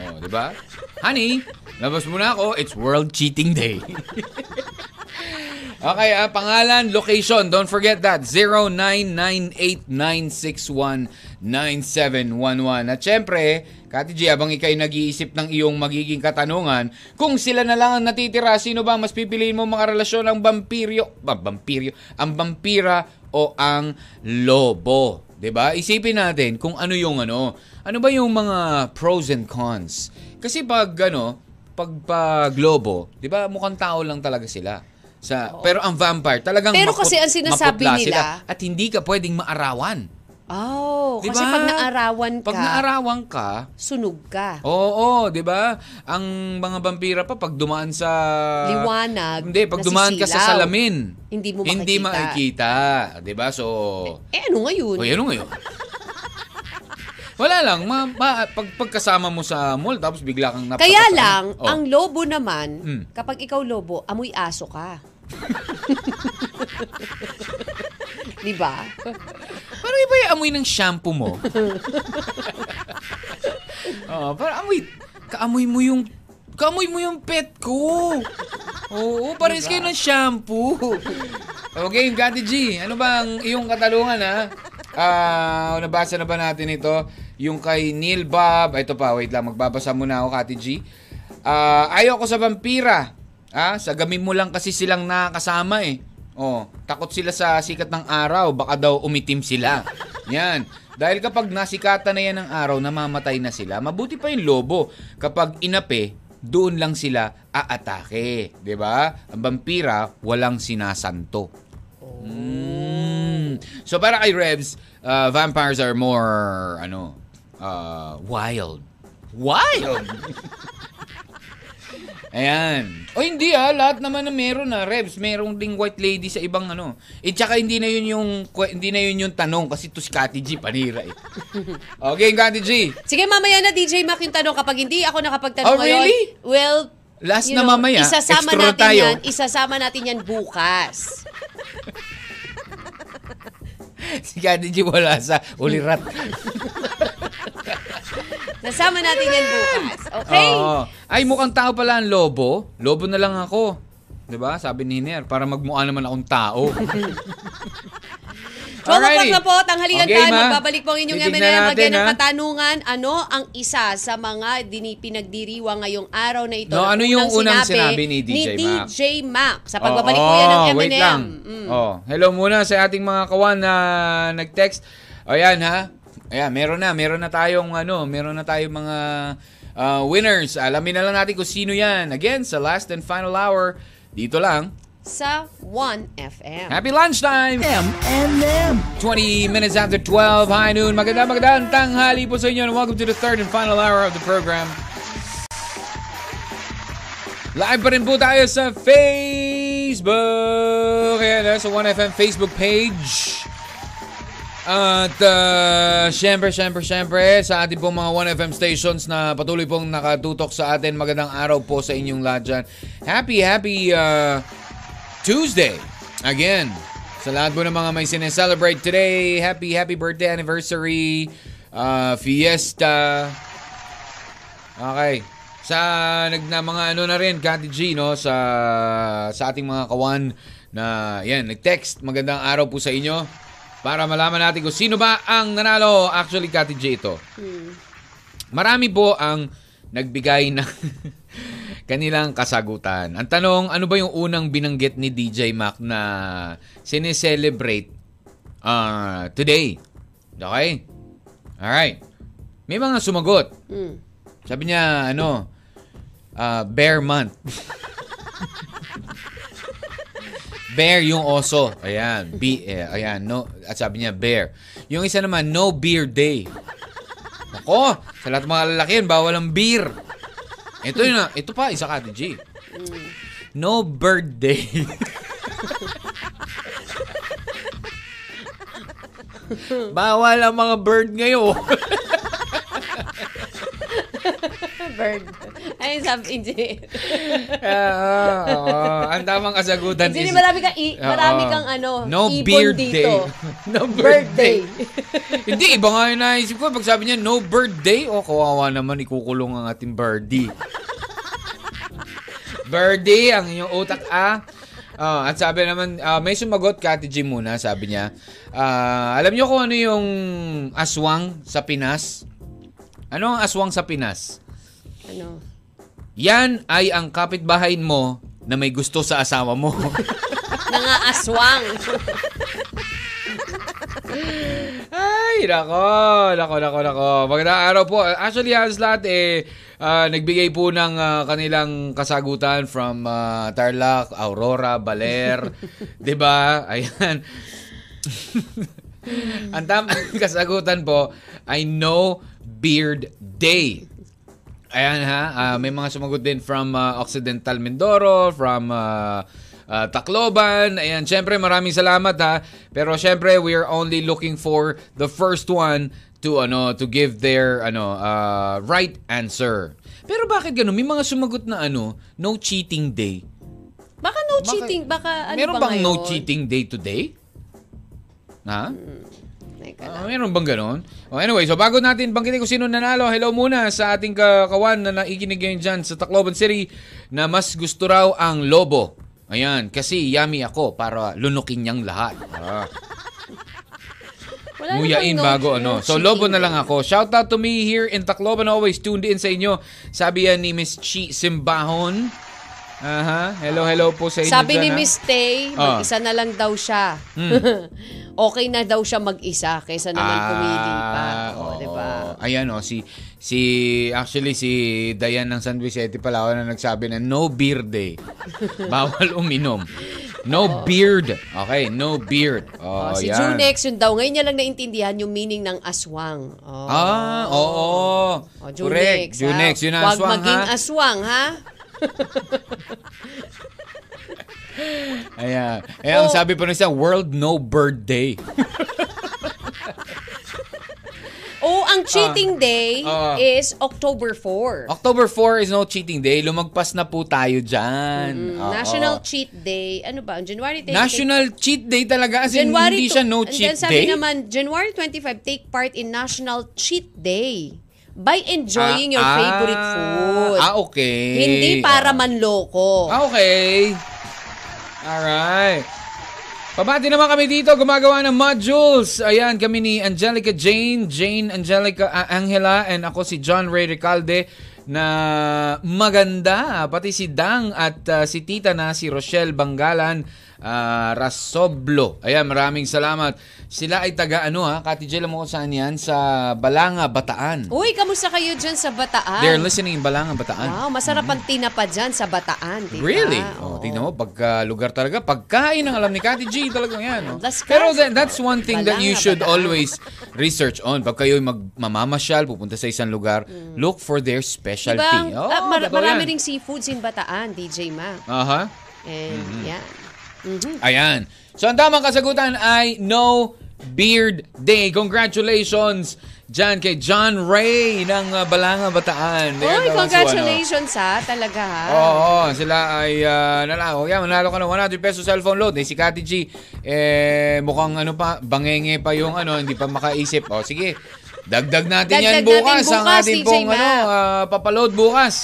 Oh, di ba? Honey, labas mo na ako. It's World Cheating Day. okay, ah, pangalan, location, don't forget that. 0998-961-9711. At syempre, Kati G, habang ikay nag-iisip ng iyong magiging katanungan, kung sila na lang ang natitira, sino ba mas pipiliin mo mga relasyon ang vampiryo, ba, vampiryo, ang vampira o ang lobo? 'Di ba? Isipin natin kung ano yung ano, ano ba yung mga pros and cons. Kasi pag ano, pag pag lobo, 'di ba, mukhang tao lang talaga sila. Sa pero ang vampire talagang Pero makut- kasi ang sinasabi nila- sila at hindi ka pwedeng maarawan. Oh, Di kasi pag naarawan ka, Pag naarawan ka, sunog ka. Oo, 'di ba? Ang mga vampira pa pag dumaan sa Liwanag, Hindi, pag dumaan ka sa salamin, Hindi mo hindi makikita. makikita, 'di ba? So, Eh, ano ngayon? o ano ngayon? Wala lang, ma, ma- pag pagkasama mo sa mall tapos bigla kang napakasama. Kaya lang, Oh. ang lobo naman, Mm. kapag ikaw lobo, amoy aso ka. Di ba? Parang iba yung amoy ng shampoo mo. Oo, parang amoy, kaamoy mo yung, kaamoy mo yung pet ko. Oo, pares kayo ng shampoo. Okay, Kati G, ano ba ang iyong katalungan ha? Ah, nabasa na ba natin ito? Yung kay Neil Bob, ito pa, wait lang, magbabasa muna ako, Kati G. Ah, ayaw ko sa vampira. Ah, sa gamin mo lang kasi silang nakakasama eh. Oh, takot sila sa sikat ng araw, baka daw umitim sila. Yan. Dahil kapag nasikatan na yan ng araw, namamatay na sila. Mabuti pa yung lobo. Kapag inape, doon lang sila aatake. ba? Ang vampira, walang sinasanto. Mm. So para kay Rebs, uh, vampires are more ano, uh, wild. Wild. Ayan. O hindi ah, lahat naman na meron na Rebs, merong ding white lady sa ibang ano. Eh tsaka hindi na yun yung hindi na yun yung tanong kasi to si Kati G panira eh. Okay, Kati G. Sige, mamaya na DJ Mac yung tanong. Kapag hindi ako nakapagtanong Oh, really? ngayon, well, Last you na know, mamaya, isasama extra natin tayo. yan, isasama natin yan bukas. Si Kati G wala sa ulirat. Nasama natin yan bukas. Okay? Oo. Ay, mukhang tao pala ang lobo. Lobo na lang ako. 'Di ba? Sabi ni Hiner, para magmukha naman akong tao. 12 o'clock Alrighty. na po, tanghalian Okay, time. ma. Magbabalik po ang inyong Titignan M&M. natin, Again, ha? katanungan, ano ang isa sa mga dini, pinagdiriwang ngayong araw na ito? No, na ano yung unang sinabi ni DJ Mac? DJ Mac. Sa pagbabalik po yan ng Oo, M&M. Wait lang. Mm. Oh, hello muna sa ating mga kawan na nag-text. O yan ha. Ayan, meron na, meron na tayong ano, meron na tayong mga uh, winners. Alamin na lang natin kung sino yan. Again, sa last and final hour, dito lang. Sa 1FM. Happy lunchtime! M&M. 20 minutes after 12, high noon. Maganda magandang tanghali po sa inyo and welcome to the third and final hour of the program. Live pa rin po tayo sa Facebook. Ayan, sa 1FM Facebook page. At uh, syempre, syempre, syempre, sa ating pong mga 1FM stations na patuloy pong nakatutok sa atin. Magandang araw po sa inyong lahat dyan. Happy, happy uh, Tuesday. Again, sa lahat po ng mga may sineselebrate today, happy, happy birthday anniversary, uh, fiesta. Okay. Sa nag na mga ano na rin, Kati G, no, sa sa ating mga kawan na yan, nag-text. Magandang araw po sa inyo. Para malaman natin kung sino ba ang nanalo. Actually, Kati G, ito. Marami po ang nagbigay ng kanilang kasagutan. Ang tanong, ano ba yung unang binanggit ni DJ Mac na sineselebrate uh, today? Okay? Alright. May mga sumagot. Mm. Sabi niya, ano, uh, bear month. bear yung oso. Ayan. Be, eh, ayan, no. At sabi niya, bear. Yung isa naman, no beer day. Nako, sa lahat ng mga lalaki yan, bawal ang beer. Ito yun, ah. ito pa, isa ka, G. No birthday. bawal ang mga bird ngayon. Bird. Ayun sabi. Ah, oo. ang tamang kasagutan is... marami kang, i- marami kang ano, No ibon beard dito. day. no birthday. Hindi, iba nga yung naisip ko. Pag sabi niya, no birthday, o kawawa naman, ikukulong ang ating birdie. birdie, ang inyong utak, ah. Oh, at sabi naman, ah, may sumagot, Kati G muna, sabi niya. Ah, alam niyo kung ano yung aswang sa Pinas? Ano ang aswang sa Pinas? ano? Yan ay ang kapitbahay mo na may gusto sa asawa mo. Nangaaswang. Ay, nako, nako, nako, nako. Magandang araw po. Actually, halos lahat eh, ah, nagbigay po ng ah, kanilang kasagutan from ah, Tarlac, Aurora, Baler. ba? Ayan. Ang tamang kasagutan po ay No Beard Day. Ayan ha, ah, may mga sumagot din from ah, Occidental Mindoro, from ah, ah, Tacloban. Ayan, syempre maraming salamat ha. Pero syempre we are only looking for the first one to ano to give their ano ah, right answer. Pero bakit ganun? May mga sumagot na ano, no cheating day. Baka no Baka- cheating. Baka ano Meron ba bang ngayon? no cheating day today? Ha? Teka Ah, lang. meron bang ganon? Oh, anyway, so bago natin banggitin kung sino nanalo, hello muna sa ating ka- kawan na nakikinig ngayon dyan sa Tacloban City na mas gusto raw ang lobo. Ayan, kasi yummy ako para lunukin niyang lahat. Ah. Wala Nguyain namang no- bago no ano. So, lobo na lang ako. Shout out to me here in Tacloban. Always tuned in sa inyo. Sabi yan ni Miss Chi Simbahon. Aha. Hello, hello po sa inyo Sabi dyan, ni ha? Miss Tay, Ah. mag-isa na lang daw siya. okay na daw siya mag-isa kaysa naman pumili pa. O, oo. di ba? Ayan o, si, si, actually si Dayan ng San Vicente Palawan na nagsabi na no beer day. Bawal uminom. No beard. Okay, no beard. Oh, Oh, si yan. Junex, yun daw. Ngayon niya lang naintindihan yung meaning ng aswang. Oh. Ah, oo. Oh, Correct. Junex, Junex, ha? yun ang Huwag aswang maging ha. aswang, ha? Ayan. Ayan, ang Oh. sabi pa nung isa, World No Bird Day. Oh, ang cheating day ah. is October 4. October 4 is no cheating day. Lumagpas na po tayo dyan. Oo. National Cheat Day. Ano ba? January 25. National Cheat Day talaga. As in, January hindi siya no and cheat then sabi day. naman, January 25, take part in National Cheat Day by enjoying your Ah, favorite food. Ah, okay. Hindi para Ah. manloko. Ah, okay. Alright. Pabati naman kami dito, gumagawa ng modules. Ayan, kami ni Angelica Jane, Jane Angelica ah, Angela, and ako si John Ray Recalde na maganda. Pati si Dang at ah, si Tita na si Rochelle Banggalan ah, Rasoblo. Ayan, maraming salamat. Sila ay taga ano ha, Kati Jel, mo kung saan yan? Sa Balanga, Bataan. Uy, kamusta kayo dyan sa Bataan? They're listening in Balanga, Bataan. Wow, masarap ang tinapa dyan sa Bataan, diba? Really? Oh, Oo. tingnan mo, pagka lugar talaga, pagkain ang alam ni Kati G talagang yan. No? That's Pero that, that's one thing that you Balanga, should Bataan. always research on. Pag kayo'y magmamamasyal, pupunta sa isang lugar, look for their specialty. Diba? Oh, Ah, mar- marami yan. ring seafoods in Bataan, DJ Ma. Aha. And Mm-hmm. yan. Mhm. Ayan. So, ang tamang kasagutan ay No Beard Day. Congratulations dyan kay John Ray ng uh, Balanga, Bataan. Uy, ano, congratulations ha, talaga ha. Oo, sila ay uh, nanalo. Yan, manalo ka ng 100 pesos cellphone load. Eh, si Kati G, eh, mukhang ano pa, bangenge pa yung ano, hindi pa makaisip. O, sige, dagdag natin yan Dagdag bukas. natin ang bukas, ating DJ pong ano, ah, papaload bukas.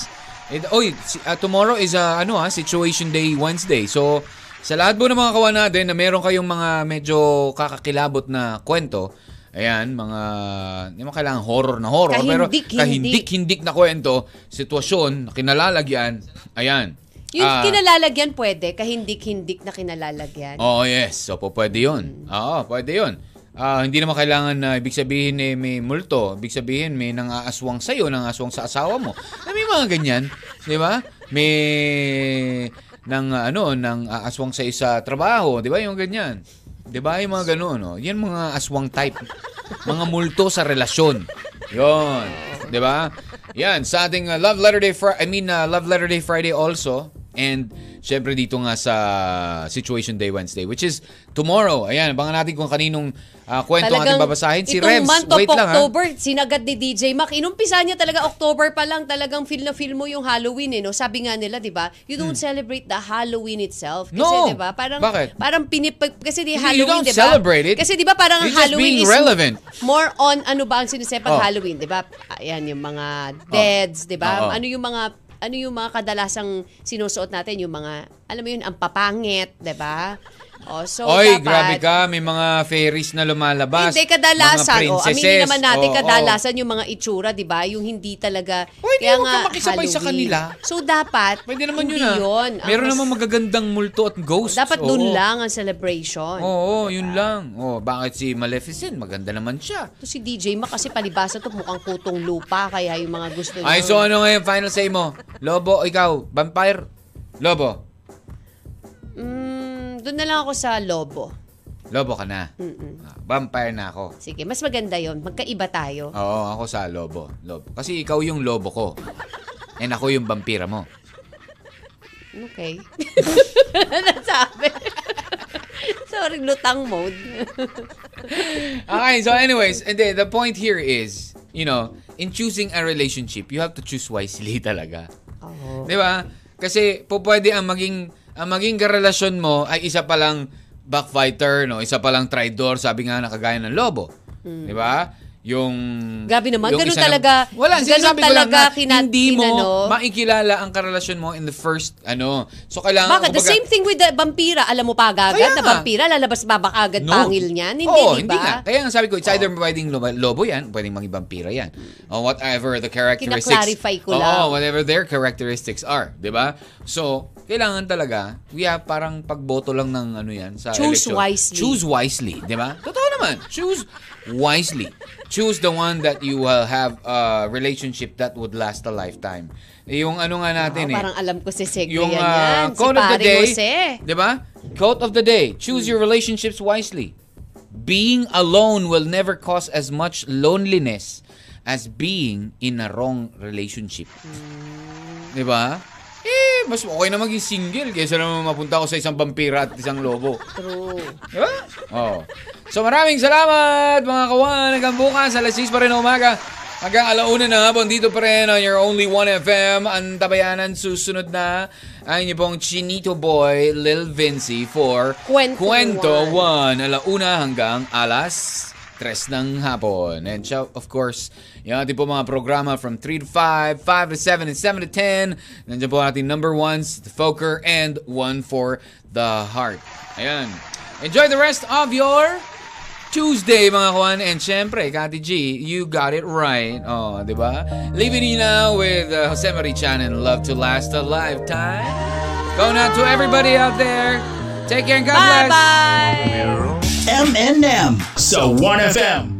Eh, oy, si- ah, tomorrow is uh, ano ha, Situation Day Wednesday. So, sa lahat po ng mga kawan natin na meron kayong mga medyo kakakilabot na kwento, Ayan, mga, hindi mo kailangan horror na horror, pero Kahindik-hindik. na kwento, sitwasyon, kinalalagyan, ayan. Yung Ah, kinalalagyan pwede, kahindik-hindik na kinalalagyan. Oo, yes. So, po, pwede yun. Oo, pwede yun. Ah, hindi naman kailangan na ibig sabihin eh, may multo. Ibig sabihin may nang-aaswang sa'yo, nang-aaswang sa asawa mo. May mga ganyan. Di ba? May nang ano, nang aaswang sa sa trabaho. Di ba? Yung ganyan. Di ba? Yung mga gano'n. No? Yan mga aswang type. Mga multo sa relasyon. Yon. Di ba? Yan. Sa ating uh, Love Letter Day Friday, I mean, uh, Love Letter Day Friday also. And syempre dito nga sa Situation Day Wednesday, which is tomorrow. Ayan, abangan natin kung kaninong uh, kwento ang ating babasahin. Si Rebs, month of wait lang ha. October, sinagad ni DJ Mac. Inumpisa niya talaga October pa lang talagang feel na feel mo yung Halloween eh, no? Sabi nga nila, 'di ba? You don't celebrate the Halloween itself kasi Hmm. No. 'di ba? Parang Bakit? parang pinipag kasi di You Halloween, don't 'di ba? celebrate it. Kasi 'di ba parang ang You're Halloween being is relevant. more on ano ba ang sinisepang Oh. Halloween, 'di ba? Ayan yung mga deads, 'di ba? Oo. Ano yung mga ano yung mga kadalasang sinusuot natin, yung mga, alam mo yun, ang papangit, ba? Oh, so Oy, dapat, grabe ka. May mga fairies na lumalabas. hindi kadalasan. Mga O, princesses. aminin naman natin Oo, kadalasan yung mga itsura, 'di ba? Yung hindi talaga O, hindi kaya nga ka makisabay sa kanila. So dapat Pwede naman yun ah. yun. Meron mas- naman magagandang multo at ghosts. Dapat Oo. dun lang ang celebration. Oo, yun lang. Oh, bakit si Maleficent? Maganda naman siya. To si DJ Ma kasi palibasa to mukhang kutong lupa kaya yung mga gusto niya. Ay, so ano ngayon final say mo? Lobo, ikaw, vampire? Lobo. Doon na lang ako sa lobo. Lobo ka na. Ah, vampire na ako. Sige, mas maganda yon. Magkaiba tayo. Oo, ako sa lobo. Lobo. Kasi ikaw yung lobo ko. And ako yung vampira mo. Okay. Nasabi. Sorry, lutang mode. Okay, so anyways, and then the point here is, you know, in choosing a relationship, you have to choose wisely talaga. Oo. 'Di ba? Kasi po pwede ang maging ang maging karelasyon mo ay isa pa lang backfighter, no? Isa pa lang traidor, sabi nga na kagaya ng lobo. 'Di ba? Yung Grabe naman, yung ganun talaga- wala ganun sinasabi ko lang talaga na kina- hindi mo kinano. makikilala ang karelasyon mo in the first ano so kailangan Bakit? The kumbaga- same thing with the vampira. Alam mo pa agad na vampira, lalabas ba baka agad pangil niyan? Hindi, Oo, di hindi nga. ba? Kaya nga sabi ko, it's either pwedeng lobo, lobo yan, pwedeng maging vampira yan. Or whatever the characteristics. Kina-clarify ko lang. Oo, whatever their characteristics are. di ba? So, kailangan talaga, we have parang pagboto lang ng ano yan sa Choose election. wisely. Choose wisely. di ba? Totoo naman. Choose wisely. Choose the one that you will have a relationship that would last a lifetime. Yung ano nga natin Oo, eh. parang alam ko si Segway Yung yan, ah, yan. Si quote of the day, Jose. 'di ba? Quote of the day, choose your relationships wisely. Being alone will never cause as much loneliness as being in a wrong relationship. 'Di ba? Eh, mas okay na maging single kaysa naman mapunta ako sa isang vampira at isang lobo. True. Di ba? Oh. So maraming salamat mga kawan. Hanggang bukas, alas 6 pa rin ng umaga. Hanggang alauna na hapon dito pa rin on your only 1FM. Ang tabayanan susunod na ay inyo pong Chinito Boy, Lil Vinci for Kwento Kwento One. 1. Alauna hanggang alas 3 ng hapon. And siya, of course, yung ating po mga programa from 3 to 5, 5 to 7, and 7 to 10. Nandiyan po ating number ones, The Foker, and One for the Heart. Ayan. Enjoy the rest of your Tuesday, mga kawan. And syempre, Kati G, you got it right. Oh, di ba? Leaving you now with uh, Jose Marichan and Love to Last a Lifetime. Going out to everybody out there. Take care and God bless. Bye-bye! M&M. So 1FM.